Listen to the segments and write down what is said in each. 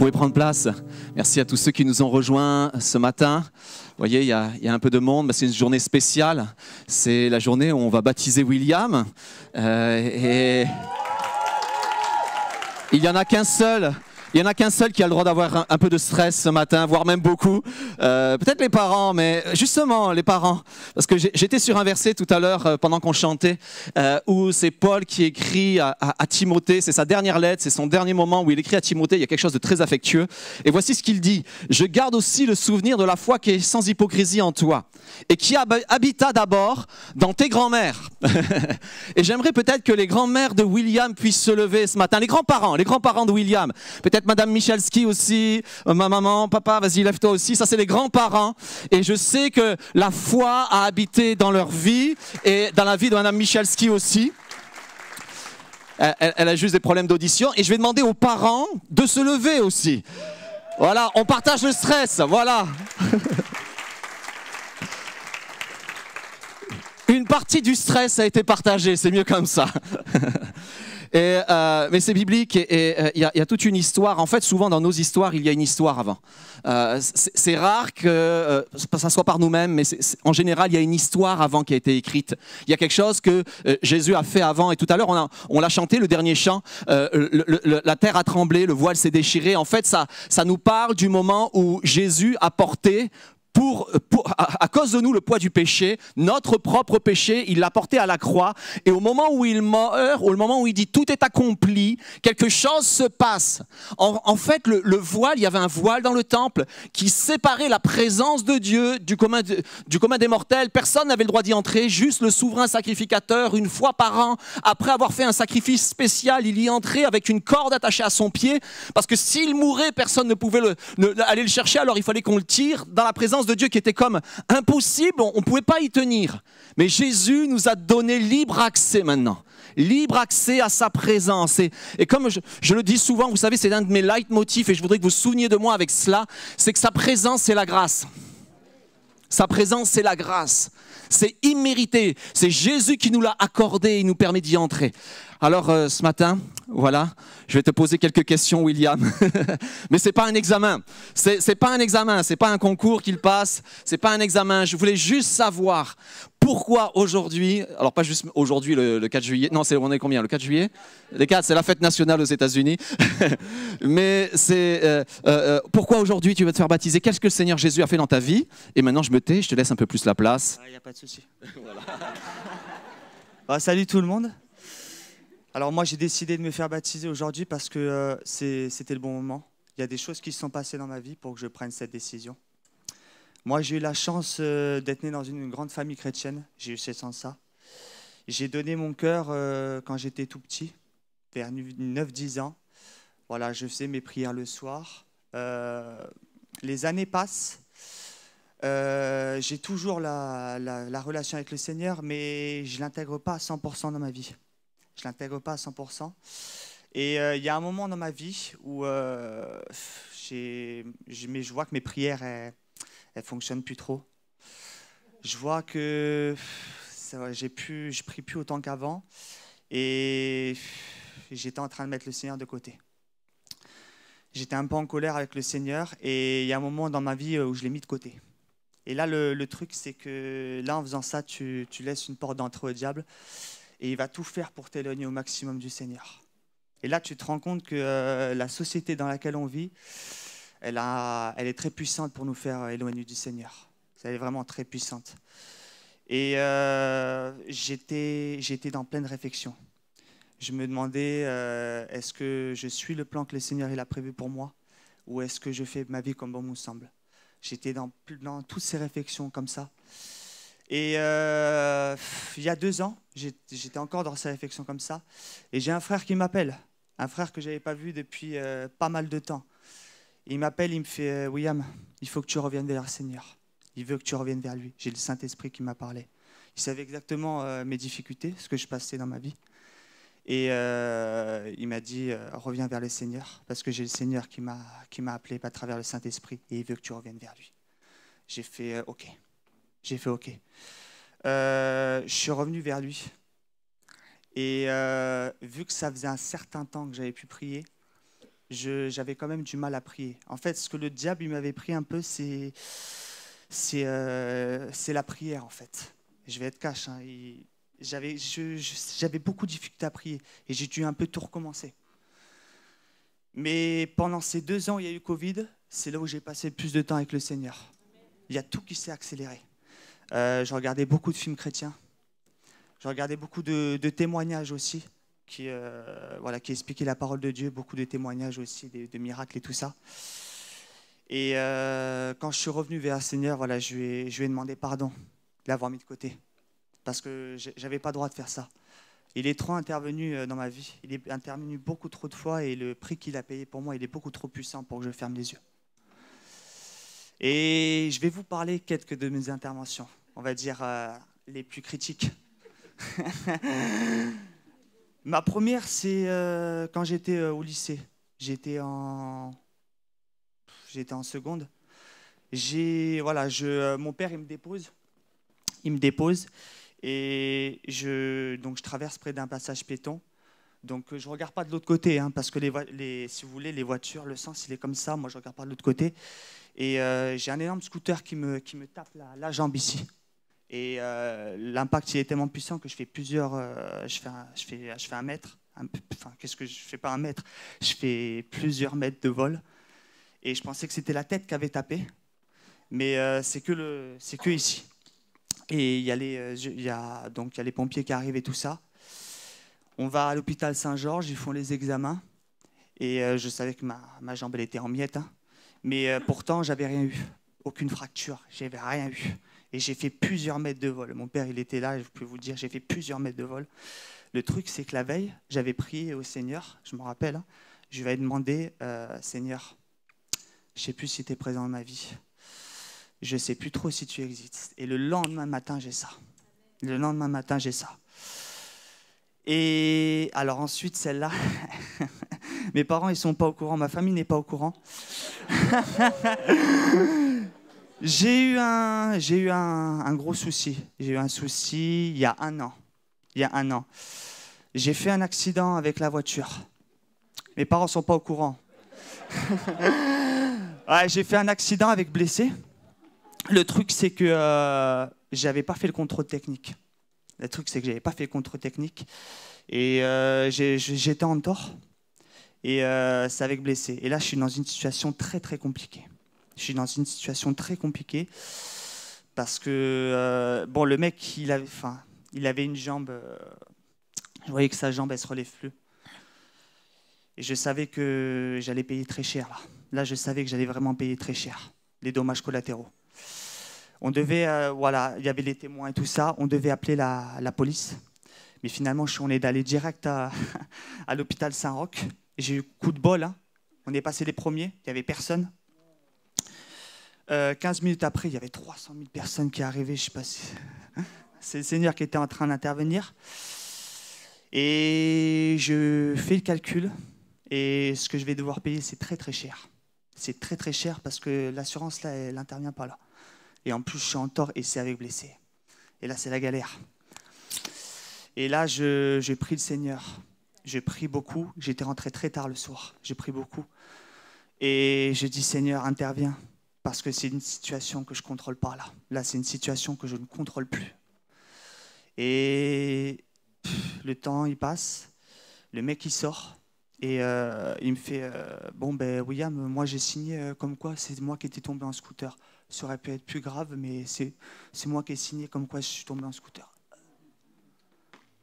pouvez prendre place. Merci à tous ceux qui nous ont rejoints ce matin. Vous voyez, il y a, un peu de monde, mais c'est une journée spéciale. C'est la journée où on va baptiser William. Euh, et il n'y en a qu'un seul il n'y en a qu'un seul qui a le droit d'avoir un, peu de stress ce matin, voire même beaucoup. Euh, peut-être les parents, mais justement les parents. Parce que j'étais sur un verset tout à l'heure euh, pendant qu'on chantait, euh, où c'est Paul qui écrit à, à Timothée, c'est sa dernière lettre, c'est son dernier moment où il écrit à Timothée, il y a quelque chose de très affectueux. Et voici ce qu'il dit. Je garde aussi le souvenir de la foi qui est sans hypocrisie en toi, et qui habita d'abord dans tes grands-mères. et j'aimerais peut-être que les grands-mères de William puissent se lever ce matin, les grands-parents, les grands-parents de William. Peut-être Madame Michalski aussi, euh, ma maman, papa, vas-y, lève-toi aussi. Ça, c'est les grands-parents. Et je sais que la foi a habité dans leur vie et dans la vie de Madame Michalski aussi. Elle, elle a juste des problèmes d'audition. Et je vais demander aux parents de se lever aussi. Voilà, on partage le stress. Voilà. Une partie du stress a été partagée, c'est mieux comme ça. Et, euh, mais c'est biblique et euh, il y, y, a toute une histoire. En fait, souvent dans nos histoires, il y a une histoire avant. Euh, c'est rare que euh, ça soit par nous-mêmes, mais en général, il y a une histoire avant qui a été écrite. Il y a quelque chose que euh, Jésus a fait avant. Et tout à l'heure, on, l'a chanté, le dernier chant. Le, la terre a tremblé, le voile s'est déchiré. En fait, ça, ça nous parle du moment où Jésus a porté pour, à, cause de nous le poids du péché, notre propre péché, il l'a porté à la croix. Et au moment où il meurt, au moment où il dit tout est accompli, quelque chose se passe. En, fait, le, voile, il y avait un voile dans le temple qui séparait la présence de Dieu du commun, des mortels. Personne n'avait le droit d'y entrer, juste le souverain sacrificateur, une fois par an, après avoir fait un sacrifice spécial, il y entrait avec une corde attachée à son pied, parce que s'il mourait, personne ne pouvait le, aller le chercher, alors il fallait qu'on le tire dans la présence de Dieu qui était comme impossible, on ne pouvait pas y tenir. Mais Jésus nous a donné libre accès maintenant. Libre accès à sa présence. Et, comme je, le dis souvent, vous savez, c'est un de mes leitmotifs et je voudrais que vous souveniez de moi avec cela, c'est que sa présence, c'est la grâce. Sa présence, c'est la grâce. C'est immérité. C'est Jésus qui nous l'a accordé et nous permet d'y entrer. Alors euh, ce matin, voilà, je vais te poser quelques questions, William. Mais c'est pas un examen. C'est, c'est pas un examen. C'est pas un concours qu'il passe. C'est pas un examen. Je voulais juste savoir pourquoi aujourd'hui, alors pas juste aujourd'hui le, 4 juillet. Non, c'est on est combien? Le 4 juillet? Les 4, c'est la fête nationale aux États-Unis. Mais c'est euh, euh, pourquoi aujourd'hui tu veux te faire baptiser? Qu'est-ce que le Seigneur Jésus a fait dans ta vie? Et maintenant, je me tais. Je te laisse un peu plus la place. Il ah, n'y a pas de souci. voilà. Bah, salut tout le monde. Alors moi j'ai décidé de me faire baptiser aujourd'hui parce que euh, c'était le bon moment. Il y a des choses qui se sont passées dans ma vie pour que je prenne cette décision. Moi j'ai eu la chance euh, d'être né dans une, grande famille chrétienne, j'ai eu cette chance-là. J'ai donné mon cœur euh, quand j'étais tout petit, vers 9-10 ans. Voilà, je faisais mes prières le soir. les années passent. j'ai toujours la, la, relation avec le Seigneur, mais je ne l'intègre pas à 100% dans ma vie je l'intègre pas à 100%. Et euh, il y a un moment dans ma vie où euh, je vois que mes prières, elles ne fonctionnent plus trop. Je vois que j'ai plus, je prie plus autant qu'avant. Et j'étais en train de mettre le Seigneur de côté. J'étais un peu en colère avec le Seigneur. Et il y a un moment dans ma vie où je l'ai mis de côté. Et là, le, truc, c'est que là, en faisant ça, tu laisses une porte d'entrée au diable et il va tout faire pour t'éloigner au maximum du Seigneur. Et là, tu te rends compte que euh, la société dans laquelle on vit, elle, est très puissante pour nous faire éloigner du Seigneur. Elle est vraiment très puissante. Et euh, j'étais, dans pleine réflexion. Je me demandais, euh, est-ce que je suis le plan que le Seigneur a prévu pour moi Ou est-ce que je fais ma vie comme bon me semble? J'étais dans toutes ces réflexions comme ça. Et euh, il y a deux ans, j'étais encore dans ces réflexions comme ça. Et j'ai un frère qui m'appelle, un frère que je n'avais pas vu depuis euh, pas mal de temps. il m'appelle, il me fait euh, William, il faut que tu reviennes vers le Seigneur. Il veut que tu reviennes vers lui. J'ai le Saint-Esprit qui m'a parlé. Il savait exactement mes difficultés, ce que je passais dans ma vie. Et il m'a dit Reviens vers le Seigneur, parce que j'ai le Seigneur qui m'a appelé à travers le Saint-Esprit, et il veut que tu reviennes vers lui. J'ai fait Ok. J'ai fait OK. Euh, je suis revenu vers lui. Et euh, vu que ça faisait un certain temps que j'avais pu prier, j'avais quand même du mal à prier. En fait, ce que le diable m'avait pris un peu, c'est c'est la prière, en fait. Je vais être cash. Hein, j'avais beaucoup de difficultés à prier et j'ai dû un peu tout recommencer. Mais pendant ces deux ans, il y a eu Covid, c'est là où j'ai passé le plus de temps avec le Seigneur. Il y a tout qui s'est accéléré. Euh, je regardais beaucoup de films chrétiens. Je regardais beaucoup de, témoignages aussi, qui, euh, qui expliquaient la parole de Dieu, beaucoup de témoignages aussi, de, miracles et tout ça. Et euh, quand je suis revenu vers le Seigneur, voilà, je, lui ai, lui demandé pardon de l'avoir mis de côté parce que j'avais pas le droit de faire ça. Il est trop intervenu dans ma vie. Il est intervenu beaucoup trop de fois et le prix qu'il a payé pour moi, il est beaucoup trop puissant pour que je ferme les yeux. Et je vais vous parler quelques de mes interventions, on va dire euh, les plus critiques. Ma première, c'est euh, quand j'étais au lycée. J'étais en, j'étais en seconde. J'ai, voilà, je, mon père, il me dépose. Il me dépose et je, donc je traverse près d'un passage piéton. Donc je regarde pas de l'autre côté, hein, parce que les, les, si vous voulez, les voitures, le sens, il est comme ça. Moi, je regarde pas de l'autre côté. Et euh, j'ai un énorme scooter qui me, qui me tape la jambe ici. Et euh, l'impact, il est tellement puissant que je fais plusieurs... Euh, je, fais un, je, fais, un mètre. enfin, qu'est-ce que je fais pas un mètre? Je fais plusieurs mètres de vol. Et je pensais que c'était la tête qui avait tapé. Mais c'est que, le, que ici. Et il y, a les, euh, y a, y a les pompiers qui arrivent et tout ça. On va à l'hôpital Saint-Georges, ils font les examens. Et euh, je savais que ma, jambe elle était en miettes. Hein. Mais euh, pourtant, j'avais rien eu. Aucune fracture. J'avais rien eu. Et j'ai fait plusieurs mètres de vol. Mon père, il était là, je peux vous dire, j'ai fait plusieurs mètres de vol. Le truc, c'est que la veille, j'avais prié au Seigneur, je me rappelle, hein. je lui avais demandé, Seigneur, je ne sais plus si tu es présent dans ma vie je ne sais plus trop si tu existes. Et le lendemain matin, j'ai ça. Le lendemain matin, j'ai ça. Et alors ensuite, celle-là, mes parents, ils sont pas au courant, ma famille n'est pas au courant. j'ai eu, un, j'ai eu un, un gros souci. J'ai eu un souci il y a un an. Il y a un an. J'ai fait un accident avec la voiture. Mes parents sont pas au courant. ouais, j'ai fait un accident avec blessé. Le truc, c'est que euh, j'avais pas fait le contrôle technique. Le truc, c'est que j'avais pas fait le contrôle technique. Et euh, j'étais en tort. Et euh, c'est avec blessé. Et là, je suis dans une situation très, très compliquée. Je suis dans une situation très compliquée. Parce que, euh, bon, le mec, il avait, une jambe. je voyais que sa jambe, elle se relève plus. Et je savais que j'allais payer très cher, là. Là, je savais que j'allais vraiment payer très cher les dommages collatéraux. On devait, euh, voilà, il y avait les témoins et tout ça, on devait appeler la, police. Mais finalement, on est allé direct à, l'hôpital Saint-Roch. J'ai eu coup de bol. Hein. On est passé les premiers, il n'y avait personne. 15 euh, minutes après, il y avait 300 000 personnes qui arrivaient. Je sais pas si... C'est le Seigneur qui était en train d'intervenir. Et je fais le calcul. Et ce que je vais devoir payer, c'est très très cher. C'est très très cher parce que l'assurance, là, elle n'intervient pas là. Et en plus, je suis en tort et c'est avec blessé. Et là, c'est la galère. Et là, j'ai pris le Seigneur. J'ai pris beaucoup. J'étais rentré très tard le soir. J'ai pris beaucoup. Et je dis, Seigneur, interviens. Parce que c'est une situation que je contrôle pas là. Là, c'est une situation que je ne contrôle plus. Et le temps, il passe. Le mec, il sort. Et euh, il me fait euh, Bon, ben, William, moi j'ai signé euh, comme quoi c'est moi qui étais tombé en scooter. Ça aurait pu être plus grave, mais c'est moi qui ai signé comme quoi je suis tombé en scooter.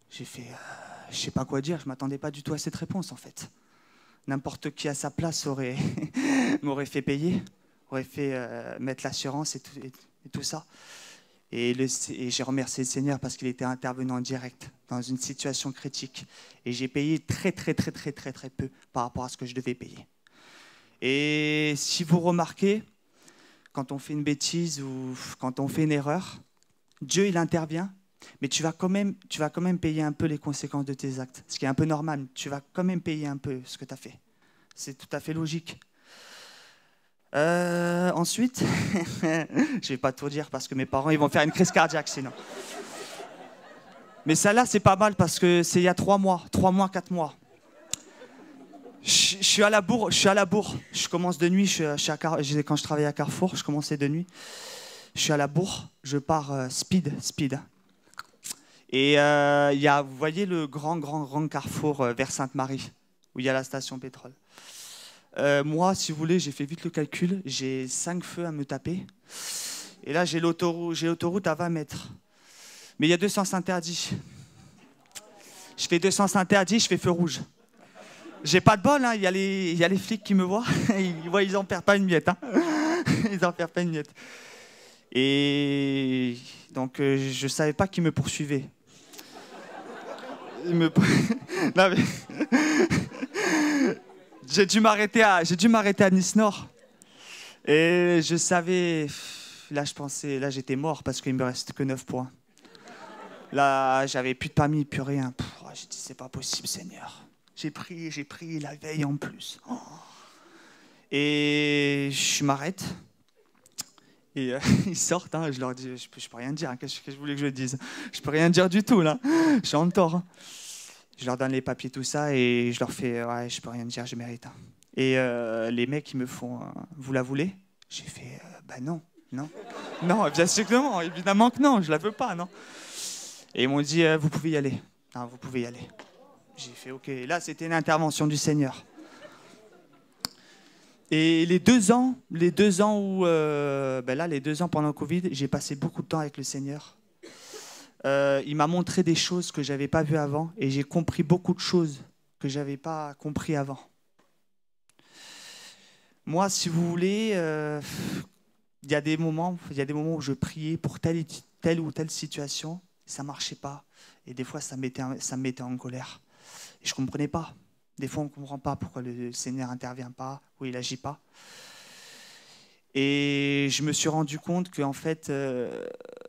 J'ai fait Je sais pas quoi dire, je m'attendais pas du tout à cette réponse en fait. N'importe qui à sa place aurait m'aurait fait payer, aurait fait mettre l'assurance et tout, et ça. Et, j'ai remercié le Seigneur parce qu'il était intervenant en direct dans une situation critique. Et j'ai payé très, très, très, très, très, très peu par rapport à ce que je devais payer. Et si vous remarquez, quand on fait une bêtise ou quand on fait une erreur, Dieu, il intervient, mais tu vas quand même, tu vas quand même payer un peu les conséquences de tes actes. Ce qui est un peu normal. Tu vas quand même payer un peu ce que tu as fait. C'est tout à fait logique. Euh, ensuite, je vais pas tout dire parce que mes parents ils vont faire une crise cardiaque sinon. Mais ça là c'est pas mal parce que c'est il y a trois mois, trois mois, quatre mois. Je, suis à la bourre, je suis à la bourre. Je commence de nuit, quand je travaillais à Carrefour, je commençais de nuit. Je suis à la bourre, je pars euh, speed, speed. Et euh, y a, vous voyez le grand, grand, grand carrefour vers Sainte-Marie, où il y a la station pétrole. Euh, moi, si vous voulez, j'ai fait vite le calcul, j'ai cinq feux à me taper. Et là, j'ai l'autoroute, à 20 mètres. Mais il y a deux sens interdits. Je fais deux sens interdits, je fais feu rouge. J'ai pas de bol, hein. il, y a les, flics qui me voient. Ils voient, ils en perdent pas une miette. hein. Ils en perdent pas une miette. Et donc, euh, je savais pas qui me poursuivait. Il me- Non, mais- J'ai dû m'arrêter à, j'ai dû m'arrêter à Nice Nord. Et je savais, là je pensais, là j'étais mort parce qu'il me reste que 9 points. Là, j'avais plus de permis, plus rien. Oh, j'ai dit, c'est pas possible, Seigneur. J'ai pris, j'ai pris la veille en plus. Oh. Et je m'arrête. Et euh, ils sortent, hein, je leur dis, je peux, peux rien dire, hein, qu'est-ce que je voulais que je dise? Je peux rien dire du tout, là. Je suis en tort. hein. Je leur donne les papiers, tout ça, et je leur fais, ouais, je peux rien dire, je mérite. hein. Et euh, les mecs, ils me font, euh, vous la voulez? J'ai fait, euh, bah non, non. Non, bien sûr que non, évidemment que non, je la veux pas, non. Et ils m'ont dit, vous pouvez y aller. Ah, vous pouvez y aller. J'ai fait, ok. Là, c'était une intervention du Seigneur. Et les deux ans, les deux ans où, euh, ben là, les deux ans pendant le Covid, j'ai passé beaucoup de temps avec le Seigneur. Euh, il m'a montré des choses que j'avais pas vues avant, et j'ai compris beaucoup de choses que j'avais pas compris avant. Moi, si vous voulez, euh, il y a des moments, y où je priais pour telle, ou telle situation, ça marchait pas, et des fois ça me mettait, me mettait en colère. Et je comprenais pas. Des fois, on ne comprend pas pourquoi le Seigneur intervient pas ou il agit pas. Et je me suis rendu compte qu'en fait, euh,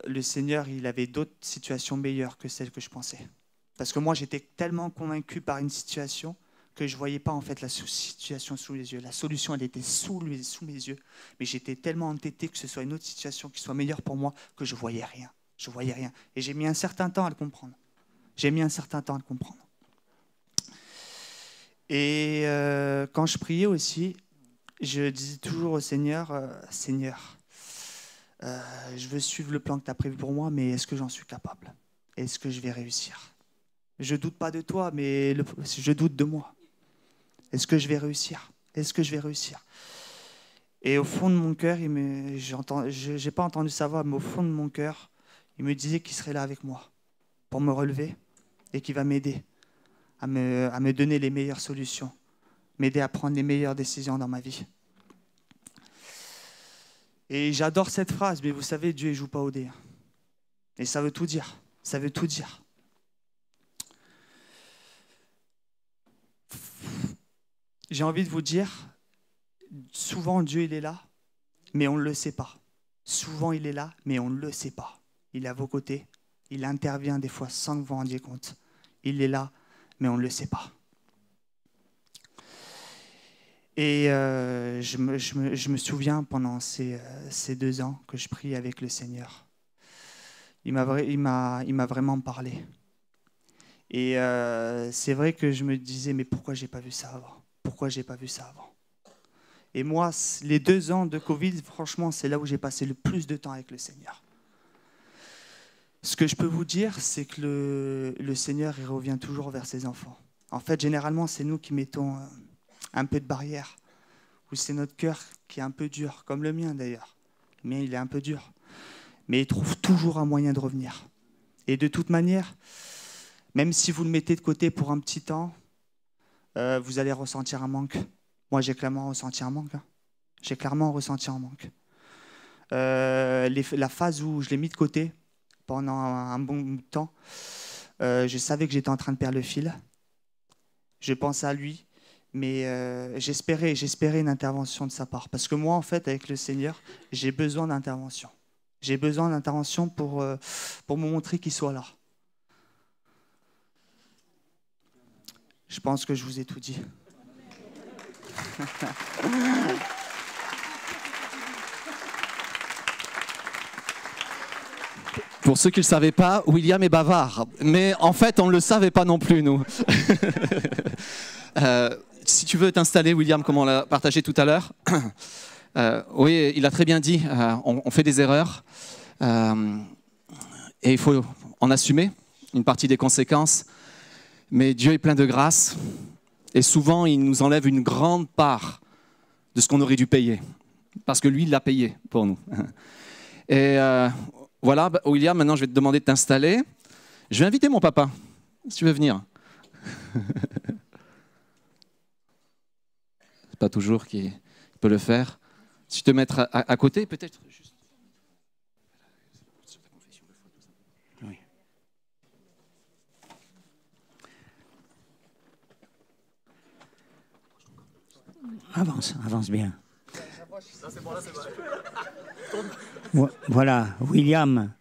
le Seigneur, il avait d'autres situations meilleures que celles que je pensais. Parce que moi, j'étais tellement convaincu par une situation que je voyais pas en fait la situation sous les yeux. La solution, elle était sous, sous mes yeux. Mais j'étais tellement entêté que ce soit une autre situation qui soit meilleure pour moi que je voyais rien. Je voyais rien. Et j'ai mis un certain temps à le comprendre. J'ai mis un certain temps à le comprendre. Et euh, quand je priais aussi, je disais toujours au Seigneur, euh, Seigneur, euh, je veux suivre le plan que tu as prévu pour moi, mais est-ce que j'en suis capable? Est-ce que je vais réussir? Je doute pas de toi, mais je doute de moi. Est-ce que je vais réussir? Est-ce que je vais réussir? Et au fond de mon cœur, il je n'ai pas entendu sa voix, mais au fond de mon cœur, il me disait qu'il serait là avec moi pour me relever et qu'il va m'aider à me donner les meilleures solutions, m'aider à prendre les meilleures décisions dans ma vie. Et j'adore cette phrase, mais vous savez, Dieu ne joue pas au dé. hein. Et ça veut tout dire. Ça veut tout dire. J'ai envie de vous dire, souvent Dieu il est là, mais on ne le sait pas. Souvent il est là, mais on ne le sait pas. Il est à vos côtés, il intervient des fois sans que vous vous rendiez compte. Il est là, mais on ne le sait pas. Et euh, je, me, souviens pendant ces, euh, ces deux ans que je prie avec le Seigneur. Il m'a vraiment parlé. Et euh, c'est vrai que je me disais, mais pourquoi j'ai pas vu ça avant? Pourquoi j'ai pas vu ça avant? Et moi, les deux ans de Covid, franchement, c'est là où j'ai passé le plus de temps avec le Seigneur. Ce que je peux vous dire, c'est que le, le Seigneur, il revient toujours vers ses enfants. En fait, généralement, c'est nous qui mettons un peu de barrière, ou c'est notre cœur qui est un peu dur, comme le mien d'ailleurs. Le mien, il est un peu dur. Mais il trouve toujours un moyen de revenir. Et de toute manière, même si vous le mettez de côté pour un petit temps, euh, vous allez ressentir un manque. Moi, j'ai clairement ressenti un manque. hein. J'ai clairement ressenti un manque. Euh, la phase où je l'ai mis de côté pendant un, bon temps, euh, je savais que j'étais en train de perdre le fil. Je pensais à lui, mais euh, j'espérais, j'espérais une intervention de sa part. Parce que moi, en fait, avec le Seigneur, j'ai besoin d'intervention. J'ai besoin d'intervention pour, euh, pour me montrer qu'il soit là. Je pense que je vous ai tout dit. Pour ceux qui ne le savaient pas, William est bavard. Mais en fait, on ne le savait pas non plus, nous. Euh, si tu veux t'installer, William, comme on l'a partagé tout à l'heure. Euh, oui, il a très bien dit, euh, on, fait des erreurs euh, et il faut en assumer une partie des conséquences. Mais Dieu est plein de grâce et souvent il nous enlève une grande part de ce qu'on aurait dû payer parce que lui, il l'a payé pour nous. Et voilà, bah, William, maintenant je vais te demander de t'installer. Je vais inviter mon papa, si tu veux venir. Pas toujours qu'il peut le faire. Si tu te mettre à, à côté, peut-être juste. Oui. Avance, avance bien. Voilà, William,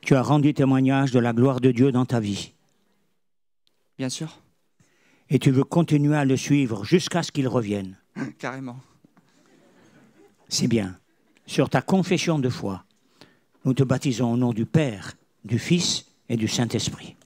tu as rendu témoignage de la gloire de Dieu dans ta vie. Bien sûr, Et tu veux continuer à le suivre jusqu'à ce qu'il revienne. carrément. C'est bien. Sur ta confession de foi, nous te baptisons au nom du Père, du Fils et du Saint-Esprit.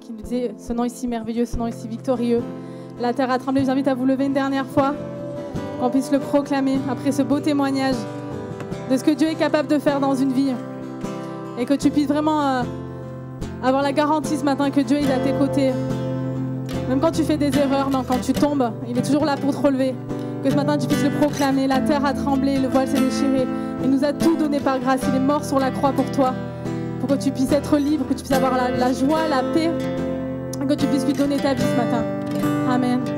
Qui nous disait ce nom ici merveilleux, ce nom ici victorieux. La terre a tremblé. Je vous invite à vous lever une dernière fois, qu'on puisse le proclamer après ce beau témoignage de ce que Dieu est capable de faire dans une vie. Et que tu puisses vraiment euh, avoir la garantie ce matin que Dieu est à tes côtés. Même quand tu fais des erreurs, non, quand tu tombes, il est toujours là pour te relever. Que ce matin tu puisses le proclamer. La terre a tremblé, le voile s'est déchiré. Il nous a tout donné par grâce. Il est mort sur la croix pour toi que tu puisses être libre, que tu puisses avoir la, joie, la paix, que tu puisses lui donner ta vie ce matin. Amen.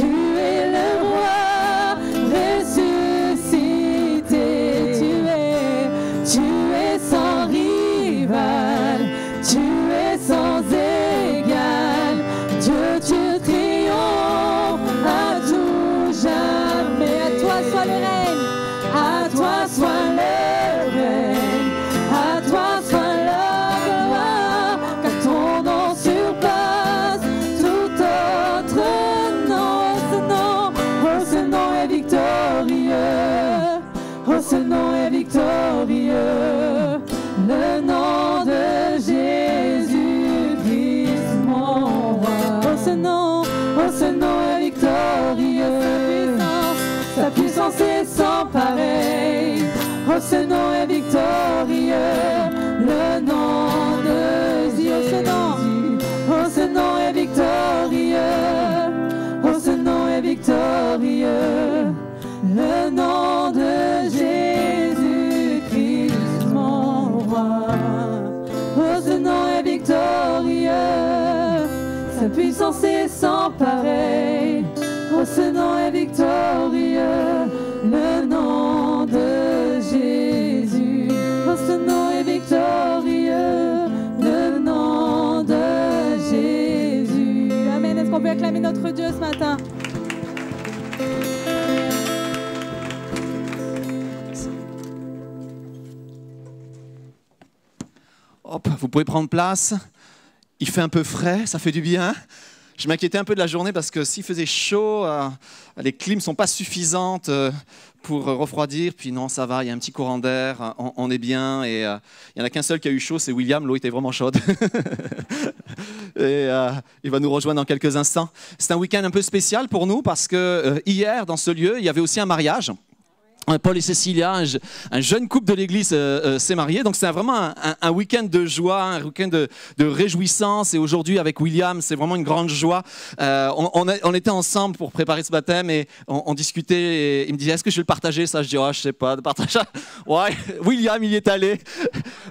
Car Oh ce nom est victorieux, le nom de Jésus. Oh ce nom, oh ce nom est victorieux, oh ce nom est victorieux, le nom de Jésus-Christ mon roi. Oh ce nom est victorieux, sa puissance est sans pareil. Ce matin? Hop, vous pouvez prendre place. Il fait un peu frais, ça fait du bien. Je m'inquiétais un peu de la journée parce que s'il faisait chaud, euh, les clims ne sont pas suffisantes euh, pour refroidir. Puis non, ça va, il y a un petit courant d'air, on, est bien. Et euh, il n'y en a qu'un seul qui a eu chaud, c'est William. L'eau était vraiment chaude. et il va nous rejoindre dans quelques instants. C'est un week-end un peu spécial pour nous parce que hier, dans ce lieu, il y avait aussi un mariage. Paul et Cécilia, un, je- un jeune couple de l'église euh, euh, s'est marié. Donc c'est vraiment un, un- week-end de joie, un week-end de, réjouissance. Et aujourd'hui avec William, c'est vraiment une grande joie. Euh, on, était ensemble pour préparer ce baptême et on, discutait. Et il me disait, est-ce que je vais le partager Ça, je dis, oh, je sais pas, de partager. Ouais, William, il est allé.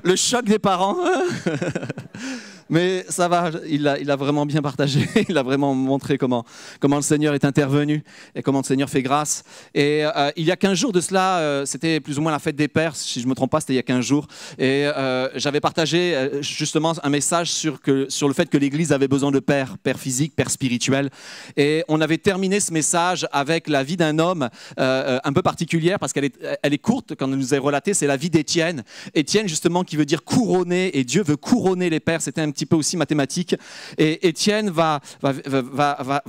Le choc des parents. Mais ça va, il a, vraiment bien partagé, il a vraiment montré comment, comment le Seigneur est intervenu et comment le Seigneur fait grâce. Et euh, il y a 15 jours de cela, euh, c'était plus ou moins la fête des pères, si je ne me trompe pas, c'était il y a 15 jours. Et euh, j'avais partagé justement un message sur, sur le fait que l'Église avait besoin de pères, pères physiques, pères spirituels. Et on avait terminé ce message avec la vie d'un homme un peu particulière parce qu'elle est, elle est courte quand on nous est relaté, c'est la vie d'Étienne. Étienne justement qui veut dire couronner et Dieu veut couronner les pères, c'était un petit peu aussi mathématique. Et Étienne va,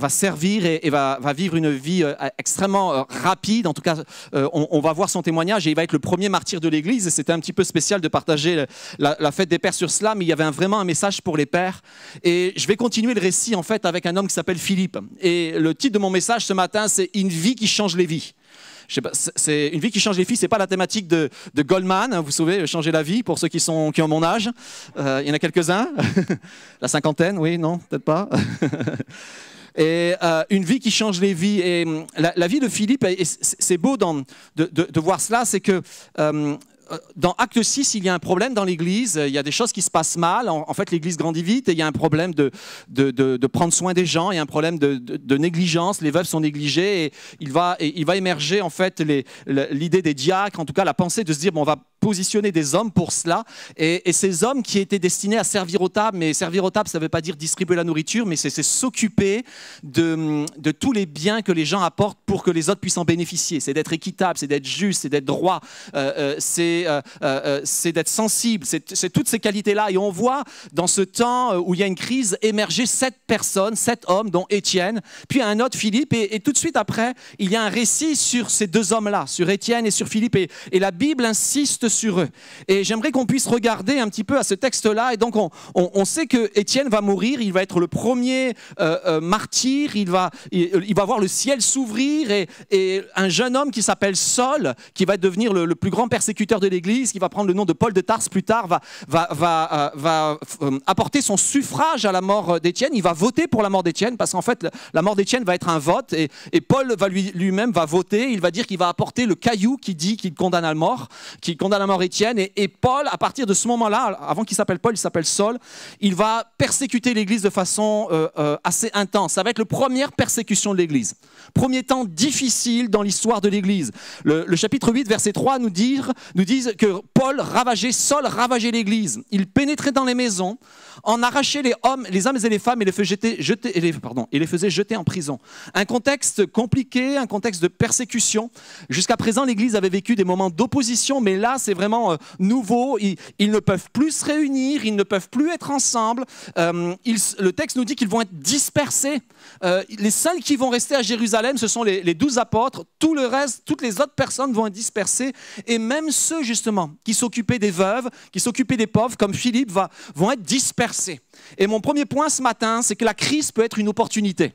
servir et, va, vivre une vie euh, extrêmement euh, rapide. En tout cas, euh, on, va voir son témoignage et il va être le premier martyr de l'Église. C'était un petit peu spécial de partager la, fête des pères sur cela, mais il y avait vraiment un message pour les pères. Et je vais continuer le récit en fait avec un homme qui s'appelle Philippe. Et le titre de mon message ce matin, c'est Une vie qui change les vies. C'est- une vie qui change les vies. C'est pas la thématique de, Goldman, hein, vous savez, changer la vie pour ceux qui sont qui ont mon âge. Euh, il y en a quelques-uns, la cinquantaine, oui, non, peut-être pas. Et euh, une vie qui change les vies. Et hum, la, vie de Philippe, c'est beau de, voir cela, c'est que euh, dans Acte 6, il y a un problème dans l'Église, il y a des choses qui se passent mal. En, fait, l'Église grandit vite et il y a un problème de, prendre soin des gens, il y a un problème de, négligence, les veuves sont négligées et il va, émerger en fait l'idée des diacres, en tout cas la pensée de se dire, bon, on va positionner des hommes pour cela. Et, ces hommes qui étaient destinés à servir aux tables, mais servir aux tables, ça ne veut pas dire distribuer la nourriture, mais c'est c'est s'occuper de, tous les biens que les gens apportent pour que les autres puissent en bénéficier. C'est d'être équitable, c'est d'être juste, c'est d'être droit, euh, euh, c'est euh, euh, euh, c'est d'être sensible, c'est toutes ces qualités-là. Et on voit dans ce temps où il y a une crise émerger sept personnes, sept hommes, dont Étienne, puis un autre Philippe, et, tout de suite après, il y a un récit sur ces deux hommes-là, sur Étienne et sur Philippe, et, la Bible insiste sur eux. Et j'aimerais qu'on puisse regarder un petit peu à ce texte-là, et donc on, on- sait que Étienne va mourir, il va être le premier martyr, il va, il, va voir le ciel s'ouvrir, et, et un jeune homme qui s'appelle Saul, qui va devenir le, le plus grand persécuteur de l'Église, qui va prendre le nom de Paul de Tarse plus tard, va, va, va, euh, va euh, apporter son suffrage à la mort d'Étienne. Il va voter pour la mort d'Étienne, parce qu'en fait, la- mort d'Étienne va être un vote, et, Paul va lui- lui-même va voter. Il va dire qu'il va apporter le caillou qui dit qu'il condamne à la mort, qui condamne à mort Étienne. Et, Paul, à partir de ce moment-là, avant qu'il s'appelle Paul, il s'appelle Saul, il va persécuter l'Église de façon euh, euh, assez intense. Ça va être la première persécution de l'Église. Premier temps difficile dans l'histoire de l'Église. Le, chapitre 8, verset 3 nous, nous que Paul ravageait, Saul ravageait l'Église. Il pénétrait dans les maisons, en arrachait les hommes, les hommes et les femmes et les faisait jeter, pardon, et les faisait jeter en prison. Un contexte compliqué, un contexte de persécution. Jusqu'à présent, l'Église avait vécu des moments d'opposition, mais là, c'est vraiment euh, nouveau. Ils, ne peuvent plus se réunir, ils ne peuvent plus être ensemble. Euh, le texte nous dit qu'ils vont être dispersés. Euh, les seuls qui vont rester à Jérusalem, ce sont les douze apôtres. Tout le reste, toutes les autres personnes vont être dispersées. Et même ceux, justement, qui s'occupaient des veuves, qui s'occupaient des pauvres, comme Philippe, va, vont être dispersés. Et mon premier point ce matin, c'est que la crise peut être une opportunité.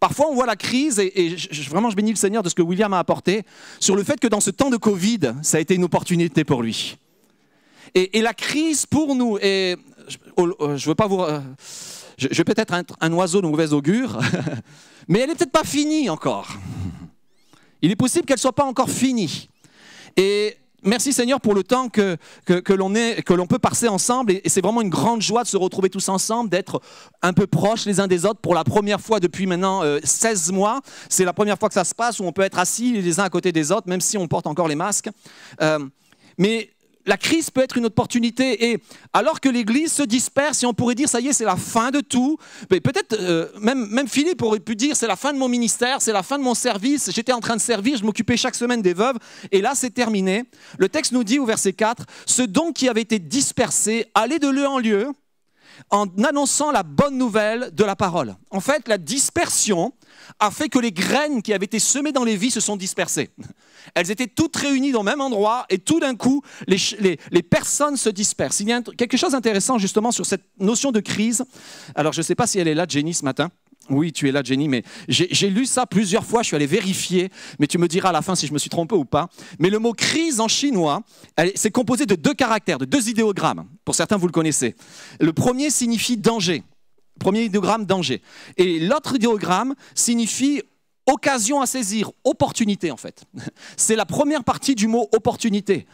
Parfois, on voit la crise, et, vraiment, je bénis le Seigneur de ce que William a apporté, sur le fait que dans ce temps de Covid, ça a été une opportunité pour lui. Et, la crise pour nous, et je ne veux pas vous... euh, je, vais peut-être être un oiseau de mauvaise augure, mais elle n'est peut-être pas finie encore. Il est possible qu'elle ne soit pas encore finie. Merci Seigneur pour le temps que, que, que l'on peut passer ensemble. Et, et c'est vraiment une grande joie de se retrouver tous ensemble, d'être un peu proches les uns des autres pour la première fois depuis maintenant euh, 16 mois. C'est la première fois que ça se passe où on peut être assis les uns à côté des autres, même si on porte encore les masques. Euh, mais la crise peut être une opportunité. Et alors que l'Église se disperse, et on pourrait dire, ça y est, c'est la fin de tout. Mais peut-être, euh, même, même Philippe aurait pu dire, c'est la fin de mon ministère, c'est la fin de mon service. J'étais en train de servir, je m'occupais chaque semaine des veuves. Et là, c'est terminé. Le texte nous dit au verset 4, ce don qui avait été dispersé allait de lieu en lieu en annonçant la bonne nouvelle de la parole. En fait, la dispersion a fait que les graines qui avaient été semées dans les vies se sont dispersées. Elles étaient toutes réunies dans le même endroit et tout d'un coup, les, les- les personnes se dispersent. Il y a quelque chose d'intéressant justement sur cette notion de crise. Alors, je ne sais pas si elle est là, Jenny, ce matin. Oui, tu es là, Jenny, mais j'ai lu ça plusieurs fois, je suis allé vérifier, mais tu me diras à la fin si je me suis trompé ou pas. Mais le mot crise en chinois, c'est composé de deux caractères, de deux idéogrammes. Pour certains, vous le connaissez. Le premier signifie danger. Premier idéogramme, danger. Et l'autre idéogramme signifie occasion à saisir, opportunité en fait. C'est la première partie du mot opportunité.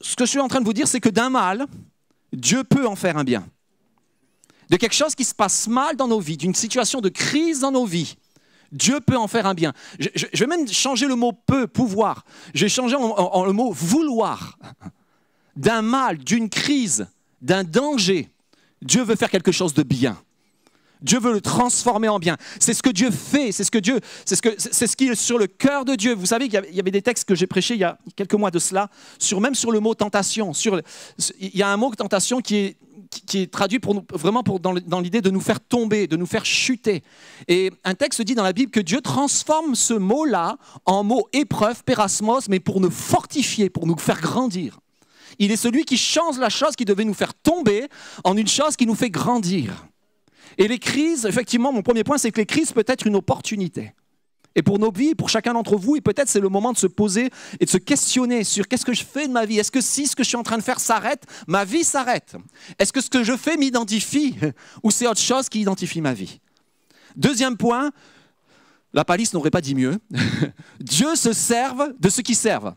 Ce que je suis en train de vous dire, c'est que d'un mal, Dieu peut en faire un bien de quelque chose qui se passe mal dans nos vies, d'une situation de crise dans nos vies, Dieu peut en faire un bien. Je, vais même changer le mot peut, pouvoir. Je vais changer en le mot vouloir. D'un mal, d'une crise, d'un danger, Dieu veut faire quelque chose de bien. Dieu veut le transformer en bien. C'est ce que Dieu fait, c'est ce que Dieu, c'est ce que, c'est ce qui est sur le cœur de Dieu. Vous savez qu'il y avait- des textes que j'ai prêchés il y a quelques mois de cela, sur même sur le mot tentation. Sur, il y a un mot tentation qui est qui- est traduit pour nous, vraiment pour, dans l'idée de nous faire tomber, de nous faire chuter. Et un texte dit dans la Bible que Dieu transforme ce mot-là en mot épreuve, pérasmos, mais pour nous fortifier, pour nous faire grandir. Il est celui qui change la chose qui devait nous faire tomber en une chose qui nous fait grandir. Et les crises, effectivement, mon premier point, c'est que les crises peuvent être une opportunité. Et pour nos vies, pour chacun d'entre vous, et peut-être c'est le moment de se poser et de se questionner sur qu'est-ce que je fais de ma vie? Est-ce que si ce que je suis en train de faire s'arrête, ma vie s'arrête? Est-ce que ce que je fais m'identifie ou c'est autre chose qui identifie ma vie? Deuxième point, la palisse n'aurait pas dit mieux. Dieu se serve de ceux qui servent.